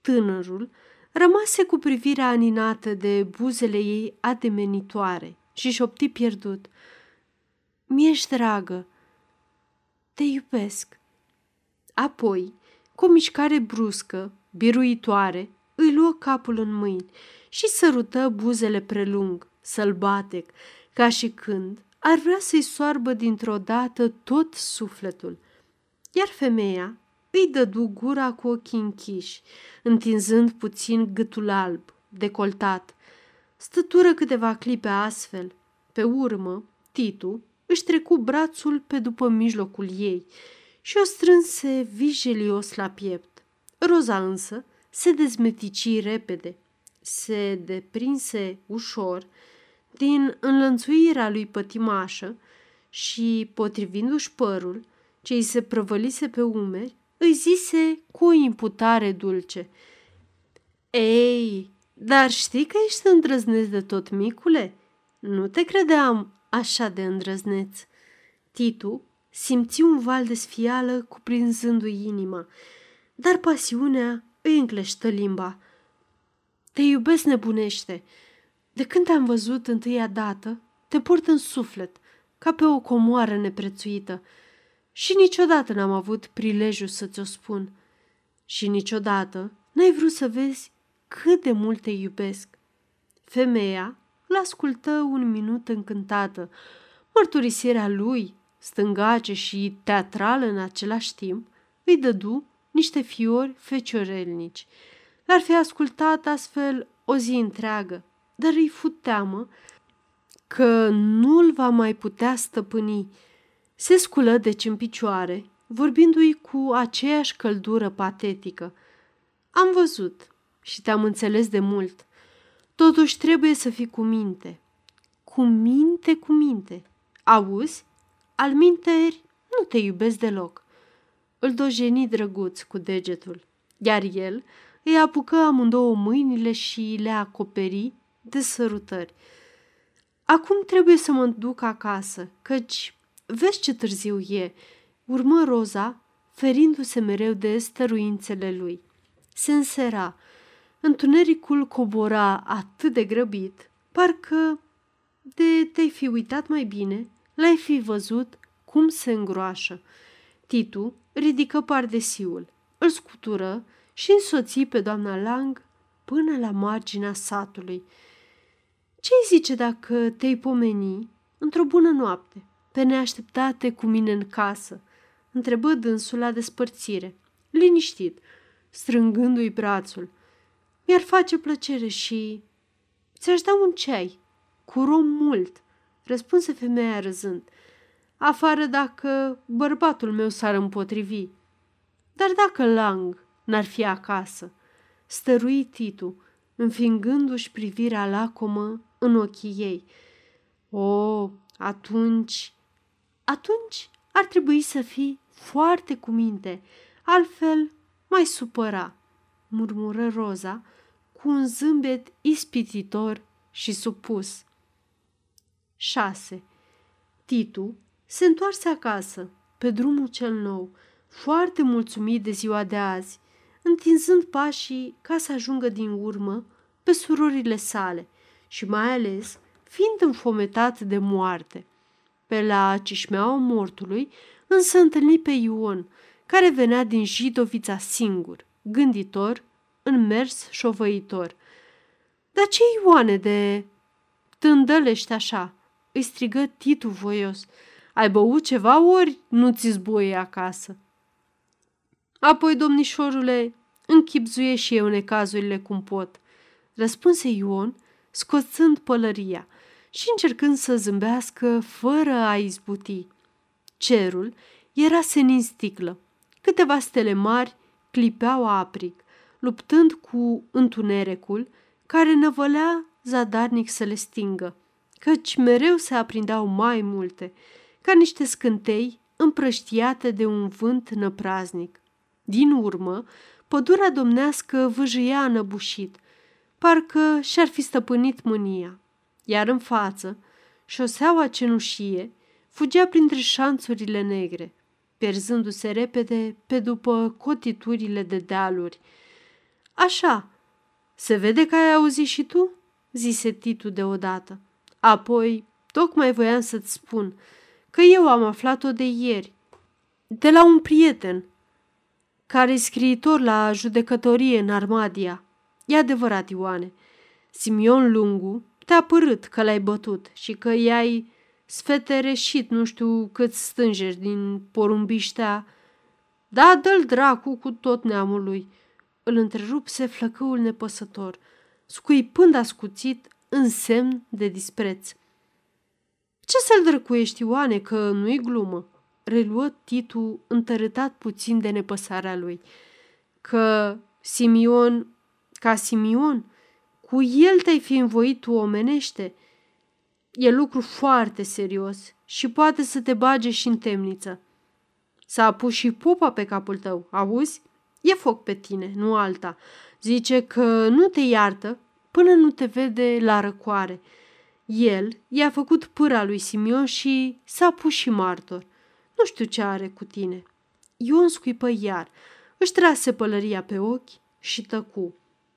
Tânărul rămase cu privirea aninată de buzele ei ademenitoare și șopti pierdut. Mi-ești dragă, te iubesc. Apoi, cu o mișcare bruscă, biruitoare, îi luă capul în mâini și sărută buzele prelung, sălbatec, ca și când ar vrea să-i soarbă dintr-o dată tot sufletul. Iar femeia îi dădu gura cu ochii închiși, întinzând puțin gâtul alb, decoltat. Stătură câteva clipe astfel. Pe urmă, Titu își trecu brațul pe după mijlocul ei și o strânse vijelios la piept. Roza însă se dezmetici repede, se deprinse ușor din înlănțuirea lui pătimașă și, potrivindu-și părul, ce îi se prăvălise pe umeri, îi zise cu o imputare dulce. Ei, dar știi că ești îndrăzneț de tot, micule? Nu te credeam așa de îndrăzneț. Titu simți un val de sfială cuprinzându-i inima, dar pasiunea îi încleștă limba. Te iubesc nebunește. De când te-am văzut întâia dată, te port în suflet, ca pe o comoară neprețuită. Și niciodată n-am avut prilejul să ți-o spun. Și niciodată n-ai vrut să vezi cât de mult te iubesc. Femeia l-ascultă un minut încântată. Mărturisirea lui, stângace și teatrală în același timp, îi dădu niște fiori feciorelnici. L-ar fi ascultat astfel o zi întreagă, dar îi fut teamă că nu-l va mai putea stăpâni se sculă deci în picioare, vorbindu-i cu aceeași căldură patetică. Am văzut și te-am înțeles de mult. Totuși trebuie să fii cu minte. Cu minte, cu minte. Auzi? Al minteri nu te iubesc deloc. Îl dojeni drăguț cu degetul, iar el îi apucă amândouă mâinile și le acoperi de sărutări. Acum trebuie să mă duc acasă, căci Vezi ce târziu e!" urmă Roza, ferindu-se mereu de stăruințele lui. Se însera. Întunericul cobora atât de grăbit, parcă de te-ai fi uitat mai bine, l-ai fi văzut cum se îngroașă. Titu ridică pardesiul, îl scutură și însoți pe doamna Lang până la marginea satului. Ce-i zice dacă te-ai pomeni într-o bună noapte, pe neașteptate cu mine în casă? Întrebă dânsul la despărțire, liniștit, strângându-i brațul. Mi-ar face plăcere și... Ți-aș da un ceai, cu rom mult, răspunse femeia râzând. Afară dacă bărbatul meu s-ar împotrivi. Dar dacă Lang n-ar fi acasă, stărui Titu, înfingându-și privirea lacomă în ochii ei. O, atunci, atunci ar trebui să fii foarte cu minte, altfel mai supăra, murmură Roza cu un zâmbet ispititor și supus. 6. Titu se întoarse acasă, pe drumul cel nou, foarte mulțumit de ziua de azi, întinzând pașii ca să ajungă din urmă pe surorile sale și mai ales fiind înfometat de moarte. Pe la cișmeaua mortului însă întâlni pe Ion, care venea din Jidovița singur, gânditor, în mers șovăitor. Dar ce Ioane de tândălești așa?" Îi strigă Titu voios. Ai băut ceva ori nu ți zboie acasă?" Apoi, domnișorule, închipzuie și eu necazurile cum pot, răspunse Ion, scoțând pălăria și încercând să zâmbească fără a izbuti. Cerul era senin sticlă. Câteva stele mari clipeau aprig, luptând cu întunericul care năvălea zadarnic să le stingă, căci mereu se aprindeau mai multe, ca niște scântei împrăștiate de un vânt năpraznic. Din urmă, pădurea domnească vâjâia înăbușit, parcă și-ar fi stăpânit mânia, iar în față, șoseaua cenușie fugea printre șanțurile negre, pierzându-se repede pe după cotiturile de dealuri. Așa, se vede că ai auzit și tu?" zise Titu deodată. Apoi, tocmai voiam să-ți spun că eu am aflat-o de ieri, de la un prieten, care e scriitor la judecătorie în Armadia. E adevărat, Ioane. Simion Lungu te-a părât că l-ai bătut și că i-ai sfetereșit nu știu câți stângeri din porumbiștea. Da, dă-l dracu cu tot neamul lui. Îl întrerupse flăcăul nepăsător, scuipând ascuțit în semn de dispreț. Ce să-l drăcuiești, Ioane, că nu-i glumă? Reluă Titu întărâtat puțin de nepăsarea lui. Că Simion, ca Simion, cu el te-ai fi învoit tu omenește – E lucru foarte serios și poate să te bage și în temniță. S-a pus și pupa pe capul tău, auzi? E foc pe tine, nu alta. Zice că nu te iartă până nu te vede la răcoare. El i-a făcut pâra lui Simion și s-a pus și martor. Nu știu ce are cu tine. Ion scuipă iar, își trase pălăria pe ochi și tăcu.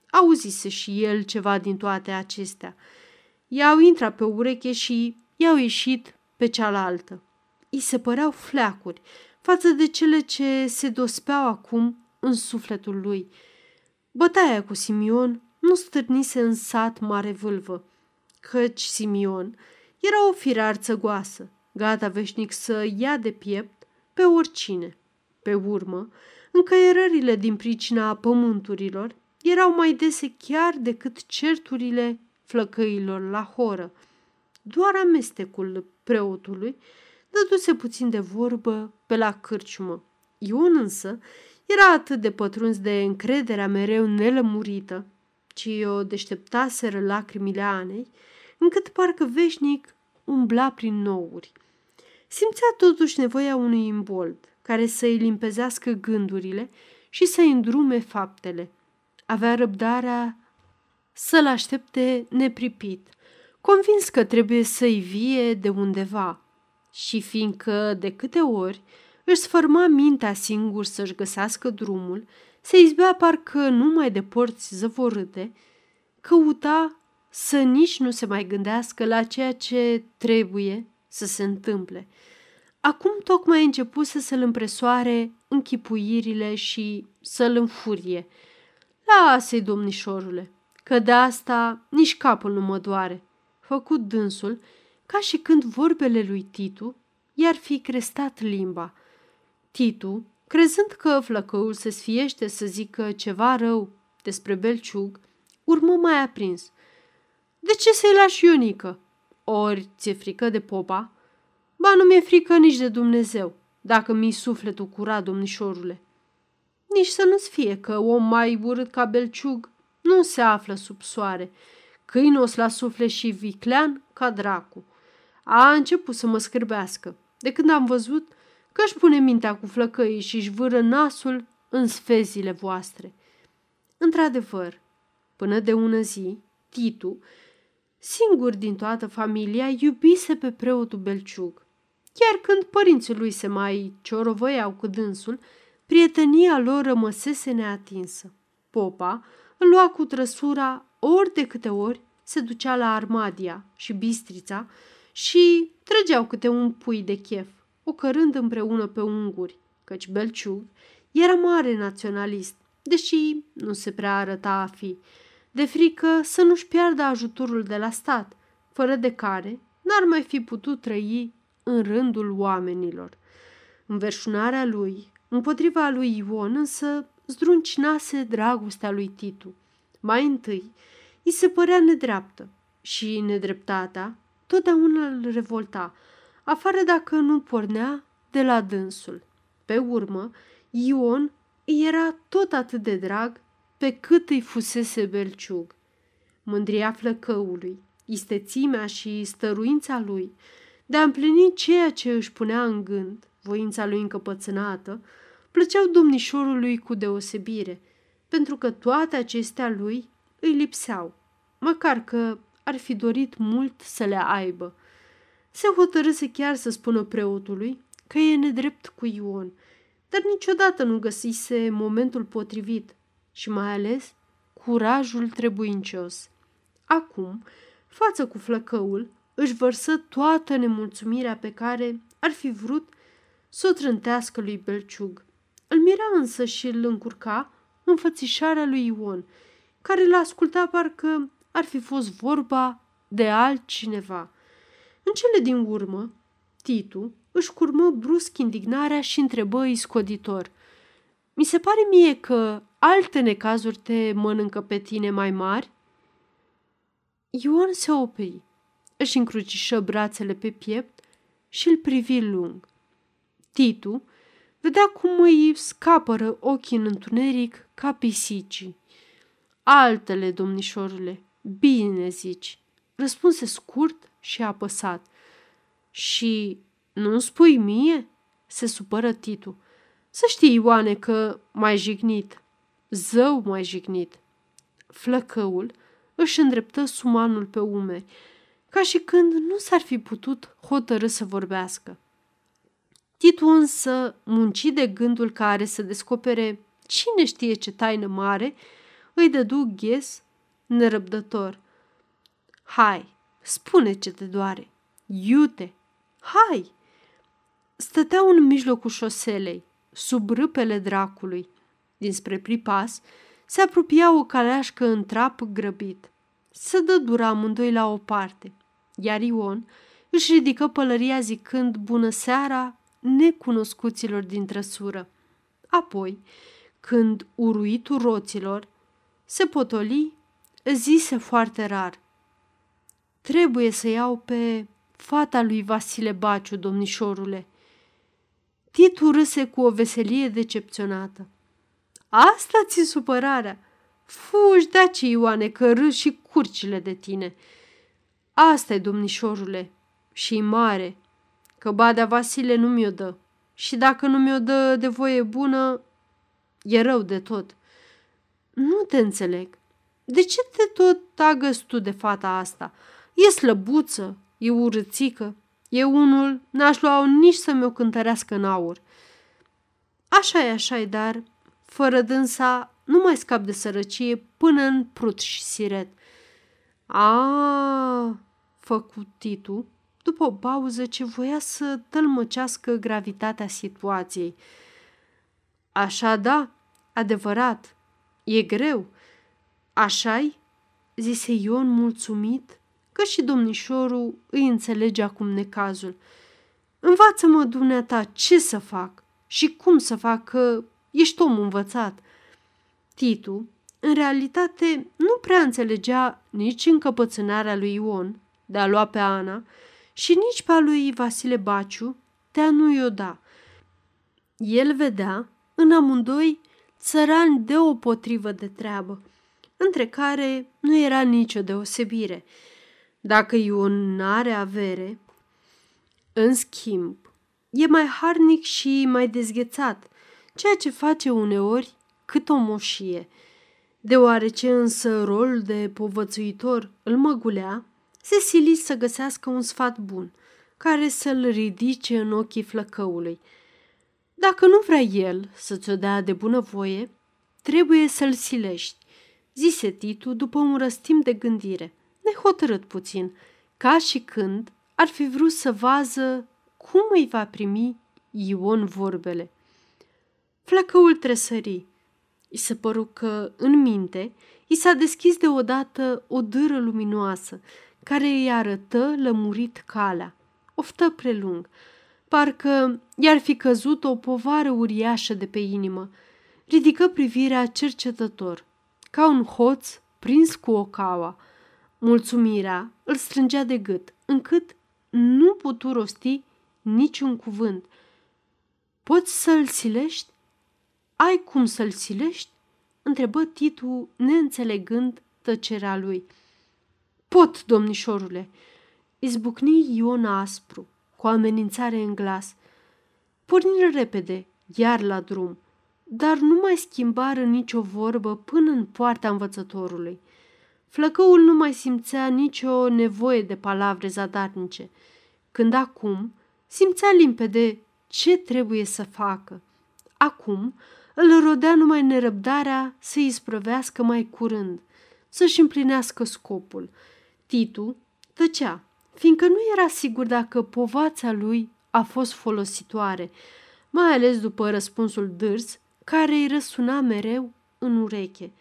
Auzise și el ceva din toate acestea – i-au intrat pe ureche și i-au ieșit pe cealaltă. I se păreau fleacuri față de cele ce se dospeau acum în sufletul lui. Bătaia cu Simion nu stârnise în sat mare vâlvă, căci Simion era o fire arțăgoasă, gata veșnic să ia de piept pe oricine. Pe urmă, încăierările din pricina pământurilor erau mai dese chiar decât certurile flăcăilor la horă. Doar amestecul preotului dăduse puțin de vorbă pe la cârciumă. Ion însă era atât de pătruns de încrederea mereu nelămurită, ci o deșteptaseră lacrimile Anei, încât parcă veșnic umbla prin nouri. Simțea totuși nevoia unui imbold care să-i limpezească gândurile și să-i îndrume faptele. Avea răbdarea să-l aștepte nepripit, convins că trebuie să-i vie de undeva. Și fiindcă de câte ori își sfărma mintea singur să-și găsească drumul, se izbea parcă numai de porți zăvorâte, căuta să nici nu se mai gândească la ceea ce trebuie să se întâmple. Acum tocmai început să-l împresoare închipuirile și să-l înfurie. Lasă-i, domnișorule, că de asta nici capul nu mă doare. Făcut dânsul, ca și când vorbele lui Titu i-ar fi crestat limba. Titu, crezând că flăcăul se sfiește să zică ceva rău despre belciug, urmă mai aprins. De ce să-i lași Ionică? Ori ți-e frică de popa? Ba, nu mi-e frică nici de Dumnezeu, dacă mi-i sufletul curat, domnișorule. Nici să nu-ți fie că om mai urât ca belciug nu se află sub soare, câinos la suflet și viclean ca dracu. A început să mă scârbească, de când am văzut că își pune mintea cu flăcăii și își vâră nasul în sfezile voastre. Într-adevăr, până de ună zi, Titu, singur din toată familia, iubise pe preotul Belciug. Chiar când părinții lui se mai ciorovăiau cu dânsul, prietenia lor rămăsese neatinsă. Popa îl lua cu trăsura ori de câte ori se ducea la Armadia și Bistrița și trăgeau câte un pui de chef, ocărând împreună pe unguri, căci Belciug era mare naționalist, deși nu se prea arăta a fi, de frică să nu-și piardă ajutorul de la stat, fără de care n-ar mai fi putut trăi în rândul oamenilor. Înverșunarea lui împotriva lui Ion însă zdruncinase dragostea lui Titu. Mai întâi, îi se părea nedreaptă și nedreptatea totdeauna îl revolta, afară dacă nu pornea de la dânsul. Pe urmă, Ion îi era tot atât de drag pe cât îi fusese belciug. Mândria flăcăului, istețimea și stăruința lui de a împlini ceea ce își punea în gând, voința lui încăpățânată, plăceau domnișorului cu deosebire, pentru că toate acestea lui îi lipseau, măcar că ar fi dorit mult să le aibă. Se hotărâse chiar să spună preotului că e nedrept cu Ion, dar niciodată nu găsise momentul potrivit și mai ales curajul trebuincios. Acum, față cu flăcăul, își vărsă toată nemulțumirea pe care ar fi vrut să o trântească lui Belciug. Îl mira însă și îl încurca înfățișarea lui Ion, care l asculta parcă ar fi fost vorba de altcineva. În cele din urmă, Titu își curmă brusc indignarea și întrebă scoditor. Mi se pare mie că alte necazuri te mănâncă pe tine mai mari? Ion se opri, își încrucișă brațele pe piept și îl privi lung. Titu vedea cum îi scapără ochii în întuneric ca pisicii. Altele, domnișorule, bine zici, răspunse scurt și apăsat. Și nu spui mie? Se supără Titu. Să știi, Ioane, că mai jignit, zău mai jignit. Flăcăul își îndreptă sumanul pe umeri, ca și când nu s-ar fi putut hotărâ să vorbească. Titu însă, munci de gândul care să descopere cine știe ce taină mare, îi dădu ghes nerăbdător. Hai, spune ce te doare. Iute, hai! Stăteau în mijlocul șoselei, sub râpele dracului. Dinspre pripas se apropia o caleașcă în trap grăbit. Se dă dura amândoi la o parte, iar Ion își ridică pălăria zicând bună seara necunoscuților din trăsură. Apoi, când uruitul roților se potoli, zise foarte rar. Trebuie să iau pe fata lui Vasile Baciu, domnișorule. Titu râse cu o veselie decepționată. Asta ți supărarea. Fugi de aici, Ioane, că râs și curcile de tine. asta e, domnișorule, și mare, că badea Vasile nu mi-o dă. Și dacă nu mi-o dă de voie bună, e rău de tot. Nu te înțeleg. De ce te tot agăți tu de fata asta? E slăbuță, e urâțică, e unul, n-aș lua nici să mi-o cântărească în aur. Așa e, așa e, dar fără dânsa nu mai scap de sărăcie până în prut și siret. A, făcut Titu, după o pauză ce voia să tălmăcească gravitatea situației. Așa da, adevărat, e greu. Așa-i? zise Ion mulțumit că și domnișorul îi înțelege acum necazul. Învață-mă, dumneata, ce să fac și cum să fac, că ești om învățat. Titu, în realitate, nu prea înțelegea nici încăpățânarea lui Ion de a lua pe Ana și nici pe a lui Vasile Baciu de a nu-i o da. El vedea în amândoi țărani deopotrivă de treabă, între care nu era nicio deosebire. Dacă Ion n-are avere, în schimb, e mai harnic și mai dezghețat, ceea ce face uneori cât o moșie. Deoarece însă rolul de povățuitor îl măgulea, se sili să găsească un sfat bun, care să-l ridice în ochii flăcăului. Dacă nu vrea el să ți-o dea de bunăvoie, trebuie să-l silești, zise Titu după un răstim de gândire, nehotărât puțin, ca și când ar fi vrut să vază cum îi va primi Ion vorbele. Flăcăul tresări. I se păru că, în minte, i s-a deschis deodată o dâră luminoasă, care îi arătă lămurit calea. Oftă prelung, parcă i-ar fi căzut o povară uriașă de pe inimă. Ridică privirea cercetător, ca un hoț prins cu o caua. Mulțumirea îl strângea de gât, încât nu putu rosti niciun cuvânt. Poți să-l silești? Ai cum să-l silești? Întrebă Titu, neînțelegând tăcerea lui. Pot, domnișorule!" Izbucni Ion aspru, cu amenințare în glas. Porniră repede, iar la drum, dar nu mai schimbară nicio vorbă până în poarta învățătorului. Flăcăul nu mai simțea nicio nevoie de palavre zadarnice, când acum simțea limpede ce trebuie să facă. Acum îl rodea numai nerăbdarea să îi sprăvească mai curând, să-și împlinească scopul – Titu tăcea, fiindcă nu era sigur dacă povața lui a fost folositoare, mai ales după răspunsul dârs care îi răsuna mereu în ureche.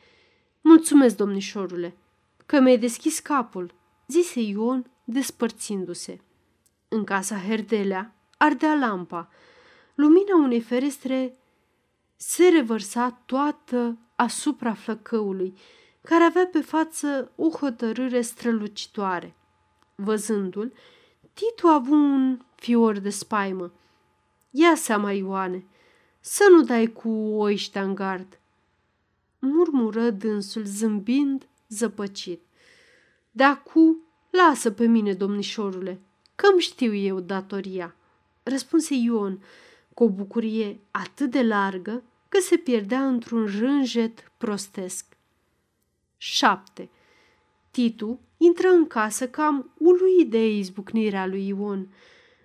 Mulțumesc, domnișorule, că mi-ai deschis capul, zise Ion despărțindu-se. În casa Herdelea ardea lampa. Lumina unei ferestre se revărsa toată asupra flăcăului, care avea pe față o hotărâre strălucitoare. Văzându-l, Titu a avut un fior de spaimă. Ia seama, Ioane, să nu dai cu oiștea în gard. Murmură dânsul zâmbind zăpăcit. De acu, lasă pe mine, domnișorule, că-mi știu eu datoria, răspunse Ion cu o bucurie atât de largă că se pierdea într-un rânjet prostesc. 7. Titu intră în casă cam uluit de izbucnirea lui Ion.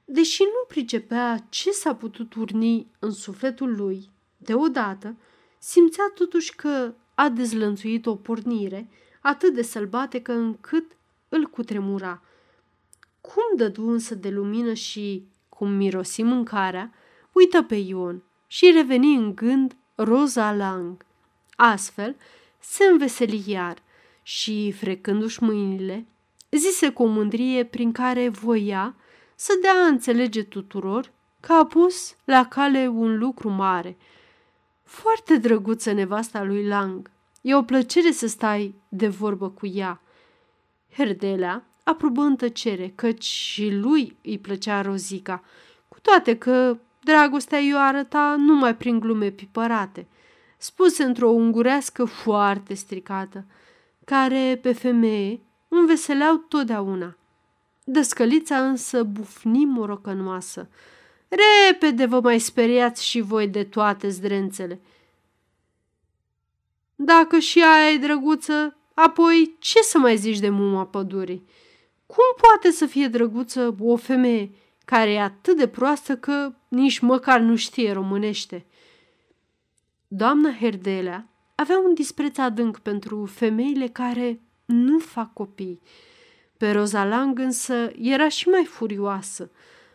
Deși nu pricepea ce s-a putut urni în sufletul lui, deodată, simțea totuși că a dezlănțuit o pornire atât de sălbatecă încât îl cutremura. Cum dădu însă de lumină și cum mirosi mâncarea, uită pe Ion și reveni în gând Roza Lang. Astfel, se înveseli iar și, frecându-și mâinile, zise cu o mândrie prin care voia să dea a înțelege tuturor că a pus la cale un lucru mare. Foarte drăguță nevasta lui Lang. E o plăcere să stai de vorbă cu ea. Herdelea aprobă în tăcere, căci și lui îi plăcea Rozica, cu toate că dragostea i-o arăta numai prin glume pipărate – spuse într-o ungurească foarte stricată, care pe femeie înveseleau totdeauna. Dăscălița însă bufni morocănoasă. Repede vă mai speriați și voi de toate zdrențele. Dacă și aia e drăguță, apoi ce să mai zici de muma pădurii? Cum poate să fie drăguță o femeie care e atât de proastă că nici măcar nu știe românește? Doamna Herdelea avea un dispreț adânc pentru femeile care nu fac copii. Pe Rozalang însă era și mai furioasă,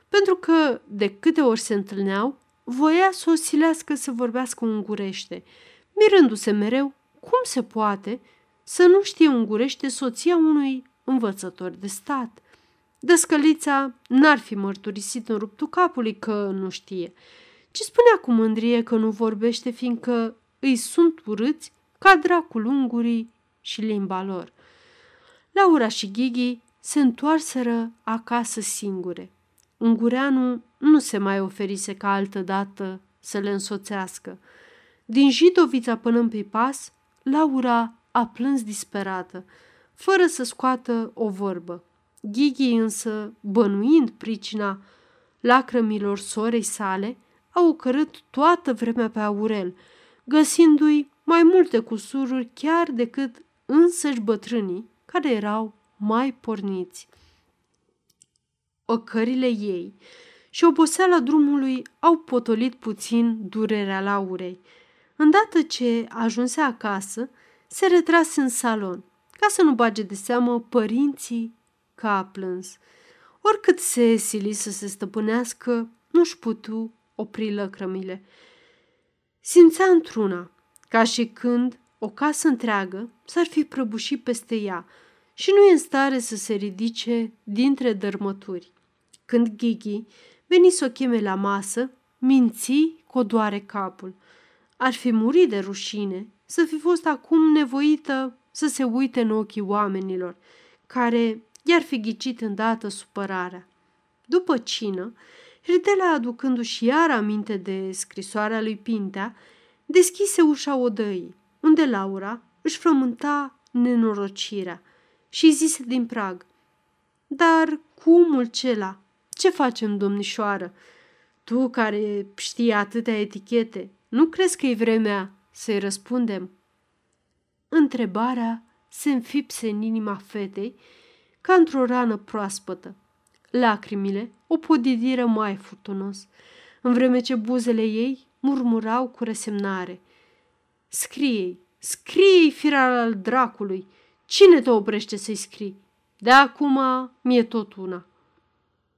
pentru că, de câte ori se întâlneau, voia să o silească să vorbească ungurește, mirându-se mereu cum se poate să nu știe ungurește soția unui învățător de stat. Dăscălița n-ar fi mărturisit în ruptul capului că nu știe, ci spunea cu mândrie că nu vorbește, fiindcă îi sunt urâți ca dracul ungurii și limba lor. Laura și Ghighi se întoarseră acasă singure. Ungureanu nu se mai oferise ca altă dată să le însoțească. Din Jidovița până în Pipas, Laura a plâns disperată, fără să scoată o vorbă. Ghighi însă, bănuind pricina lacrămilor sorei sale, a ocărât toată vremea pe Aurel, găsindu-i mai multe cusururi chiar decât însăși bătrânii, care erau mai porniți. Ocările ei și oboseala drumului au potolit puțin durerea Laurei. Îndată ce ajunse acasă, se retrase în salon, ca să nu bage de seamă părinții că a plâns. Oricât se sili să se stăpânească, nu-și putu opri lăcrămile. Simțea într-una, ca și când o casă întreagă s-ar fi prăbușit peste ea și nu e în stare să se ridice dintre dărmături. Când Ghighi veni să o cheme la masă, minți că doare capul. Ar fi murit de rușine să fi fost acum nevoită să se uite în ochii oamenilor, care i-ar fi ghicit îndată supărarea. După cină, Ridela, aducându-și iar aminte de scrisoarea lui Pintea, deschise ușa odăii, unde Laura își frământa nenorocirea și zise din prag, Dar cumul cela, ce facem, domnișoară? Tu care știi atâtea etichete, nu crezi că e vremea să-i răspundem? Întrebarea se înfipse în inima fetei ca într-o rană proaspătă. Lacrimile o podidiră mai furtunos, în vreme ce buzele ei murmurau cu resemnare. Scrie-i, scrie-i, firar al dracului! Cine te oprește să-i scrii? De acum mi-e tot una.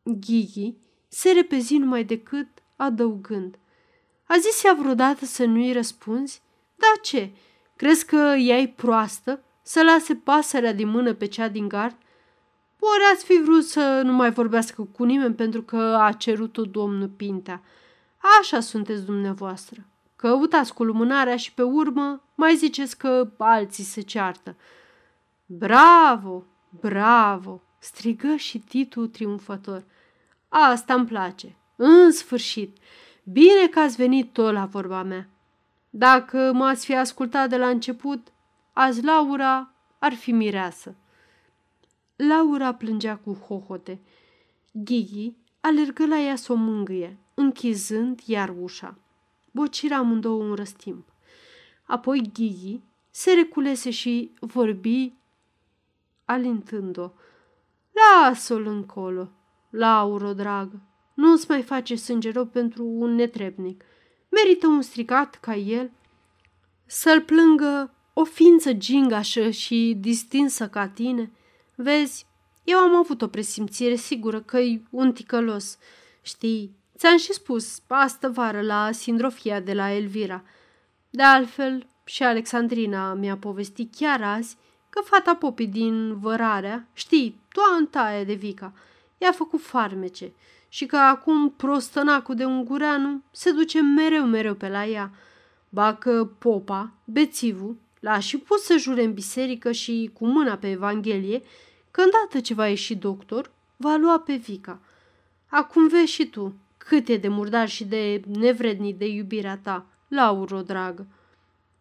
Ghighi se repezi numai decât adăugând. A zis ea vreodată să nu-i răspunzi? Da ce? Crezi că ea e proastă? Să lase pasărea din mână pe cea din gard? Ori ați fi vrut să nu mai vorbească cu nimeni pentru că a cerut-o domnul Pintea. Așa sunteți dumneavoastră. Căutați cu lumânarea și pe urmă mai ziceți că alții se ceartă. Bravo, bravo, strigă și Titu triumfător. Asta îmi place. În sfârșit, bine că ați venit tot la vorba mea. Dacă m-ați fi ascultat de la început, azi Laura ar fi mireasă. Laura plângea cu hohote. Ghighi alergă la ea să o mângâie, închizând iar ușa. Bocira amândouă un răstimp. Apoi Ghighi se reculese și vorbi alintând-o. Lasă-l încolo, Lauro, dragă, nu-ți mai face sânge rău pentru un netrebnic. Merită un stricat ca el să-l plângă o ființă gingașă și distinsă ca tine – Vezi, eu am avut o presimțire sigură că e un ticălos. Știi, ți-am și spus astă vară la sindrofia de la Elvira. De altfel, și Alexandrina mi-a povestit chiar azi că fata popii din Vărarea, știi, toanta de Vica, i-a făcut farmece și că acum prostănacul de ungureanu se duce mereu, mereu pe la ea. Ba că popa, bețivul, l-a și pus să jure în biserică și cu mâna pe Evanghelie că îndată ce va ieși doctor, va lua pe Vica. Acum vezi și tu cât e de murdar și de nevrednic de iubirea ta, Lauro, dragă.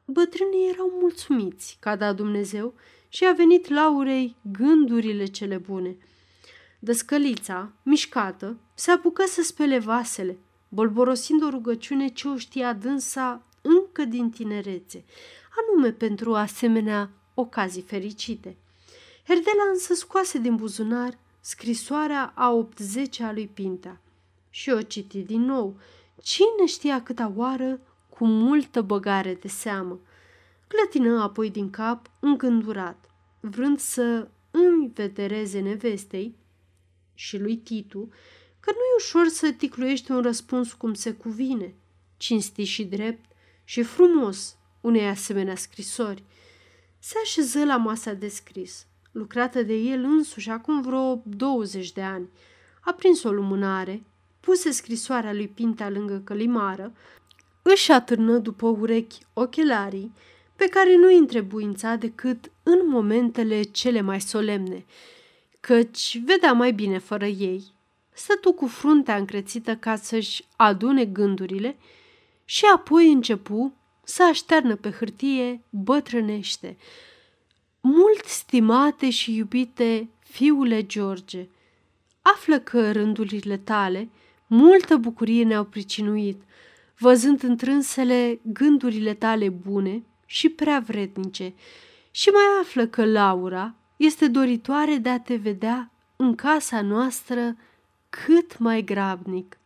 Bătrânii erau mulțumiți că a dat Dumnezeu și a venit Laurei gândurile cele bune. Dăscălița, mișcată, se apucă să spele vasele, bolborosind o rugăciune ce o știa dânsa încă din tinerețe, anume pentru asemenea ocazii fericite. Herdela însă scoase din buzunar scrisoarea a 80 a lui Pintea și o citi din nou. Cine știa câta oară cu multă băgare de seamă. Clătină apoi din cap, îngândurat. vrând să învetereze nevestei și lui Titu că nu e ușor să ticluiești un răspuns cum se cuvine, cinstit și drept și frumos unei asemenea scrisori. Se așeză la masa de scris, lucrată de el însuși acum vreo 20 de ani. A prins o lumânare, puse scrisoarea lui Pinta lângă călimară, își atârnă după urechi ochelarii, pe care nu îi întrebuința decât în momentele cele mai solemne, căci vedea mai bine fără ei. Stătu cu fruntea încrețită ca să-și adune gândurile și apoi începu să așternă pe hârtie bătrânește. Mult stimate și iubite fiule George, află că rândurile tale multă bucurie ne-au pricinuit, văzând întrânsele gândurile tale bune și prea vrednice, și mai află că Laura este doritoare de a te vedea în casa noastră cât mai grabnic.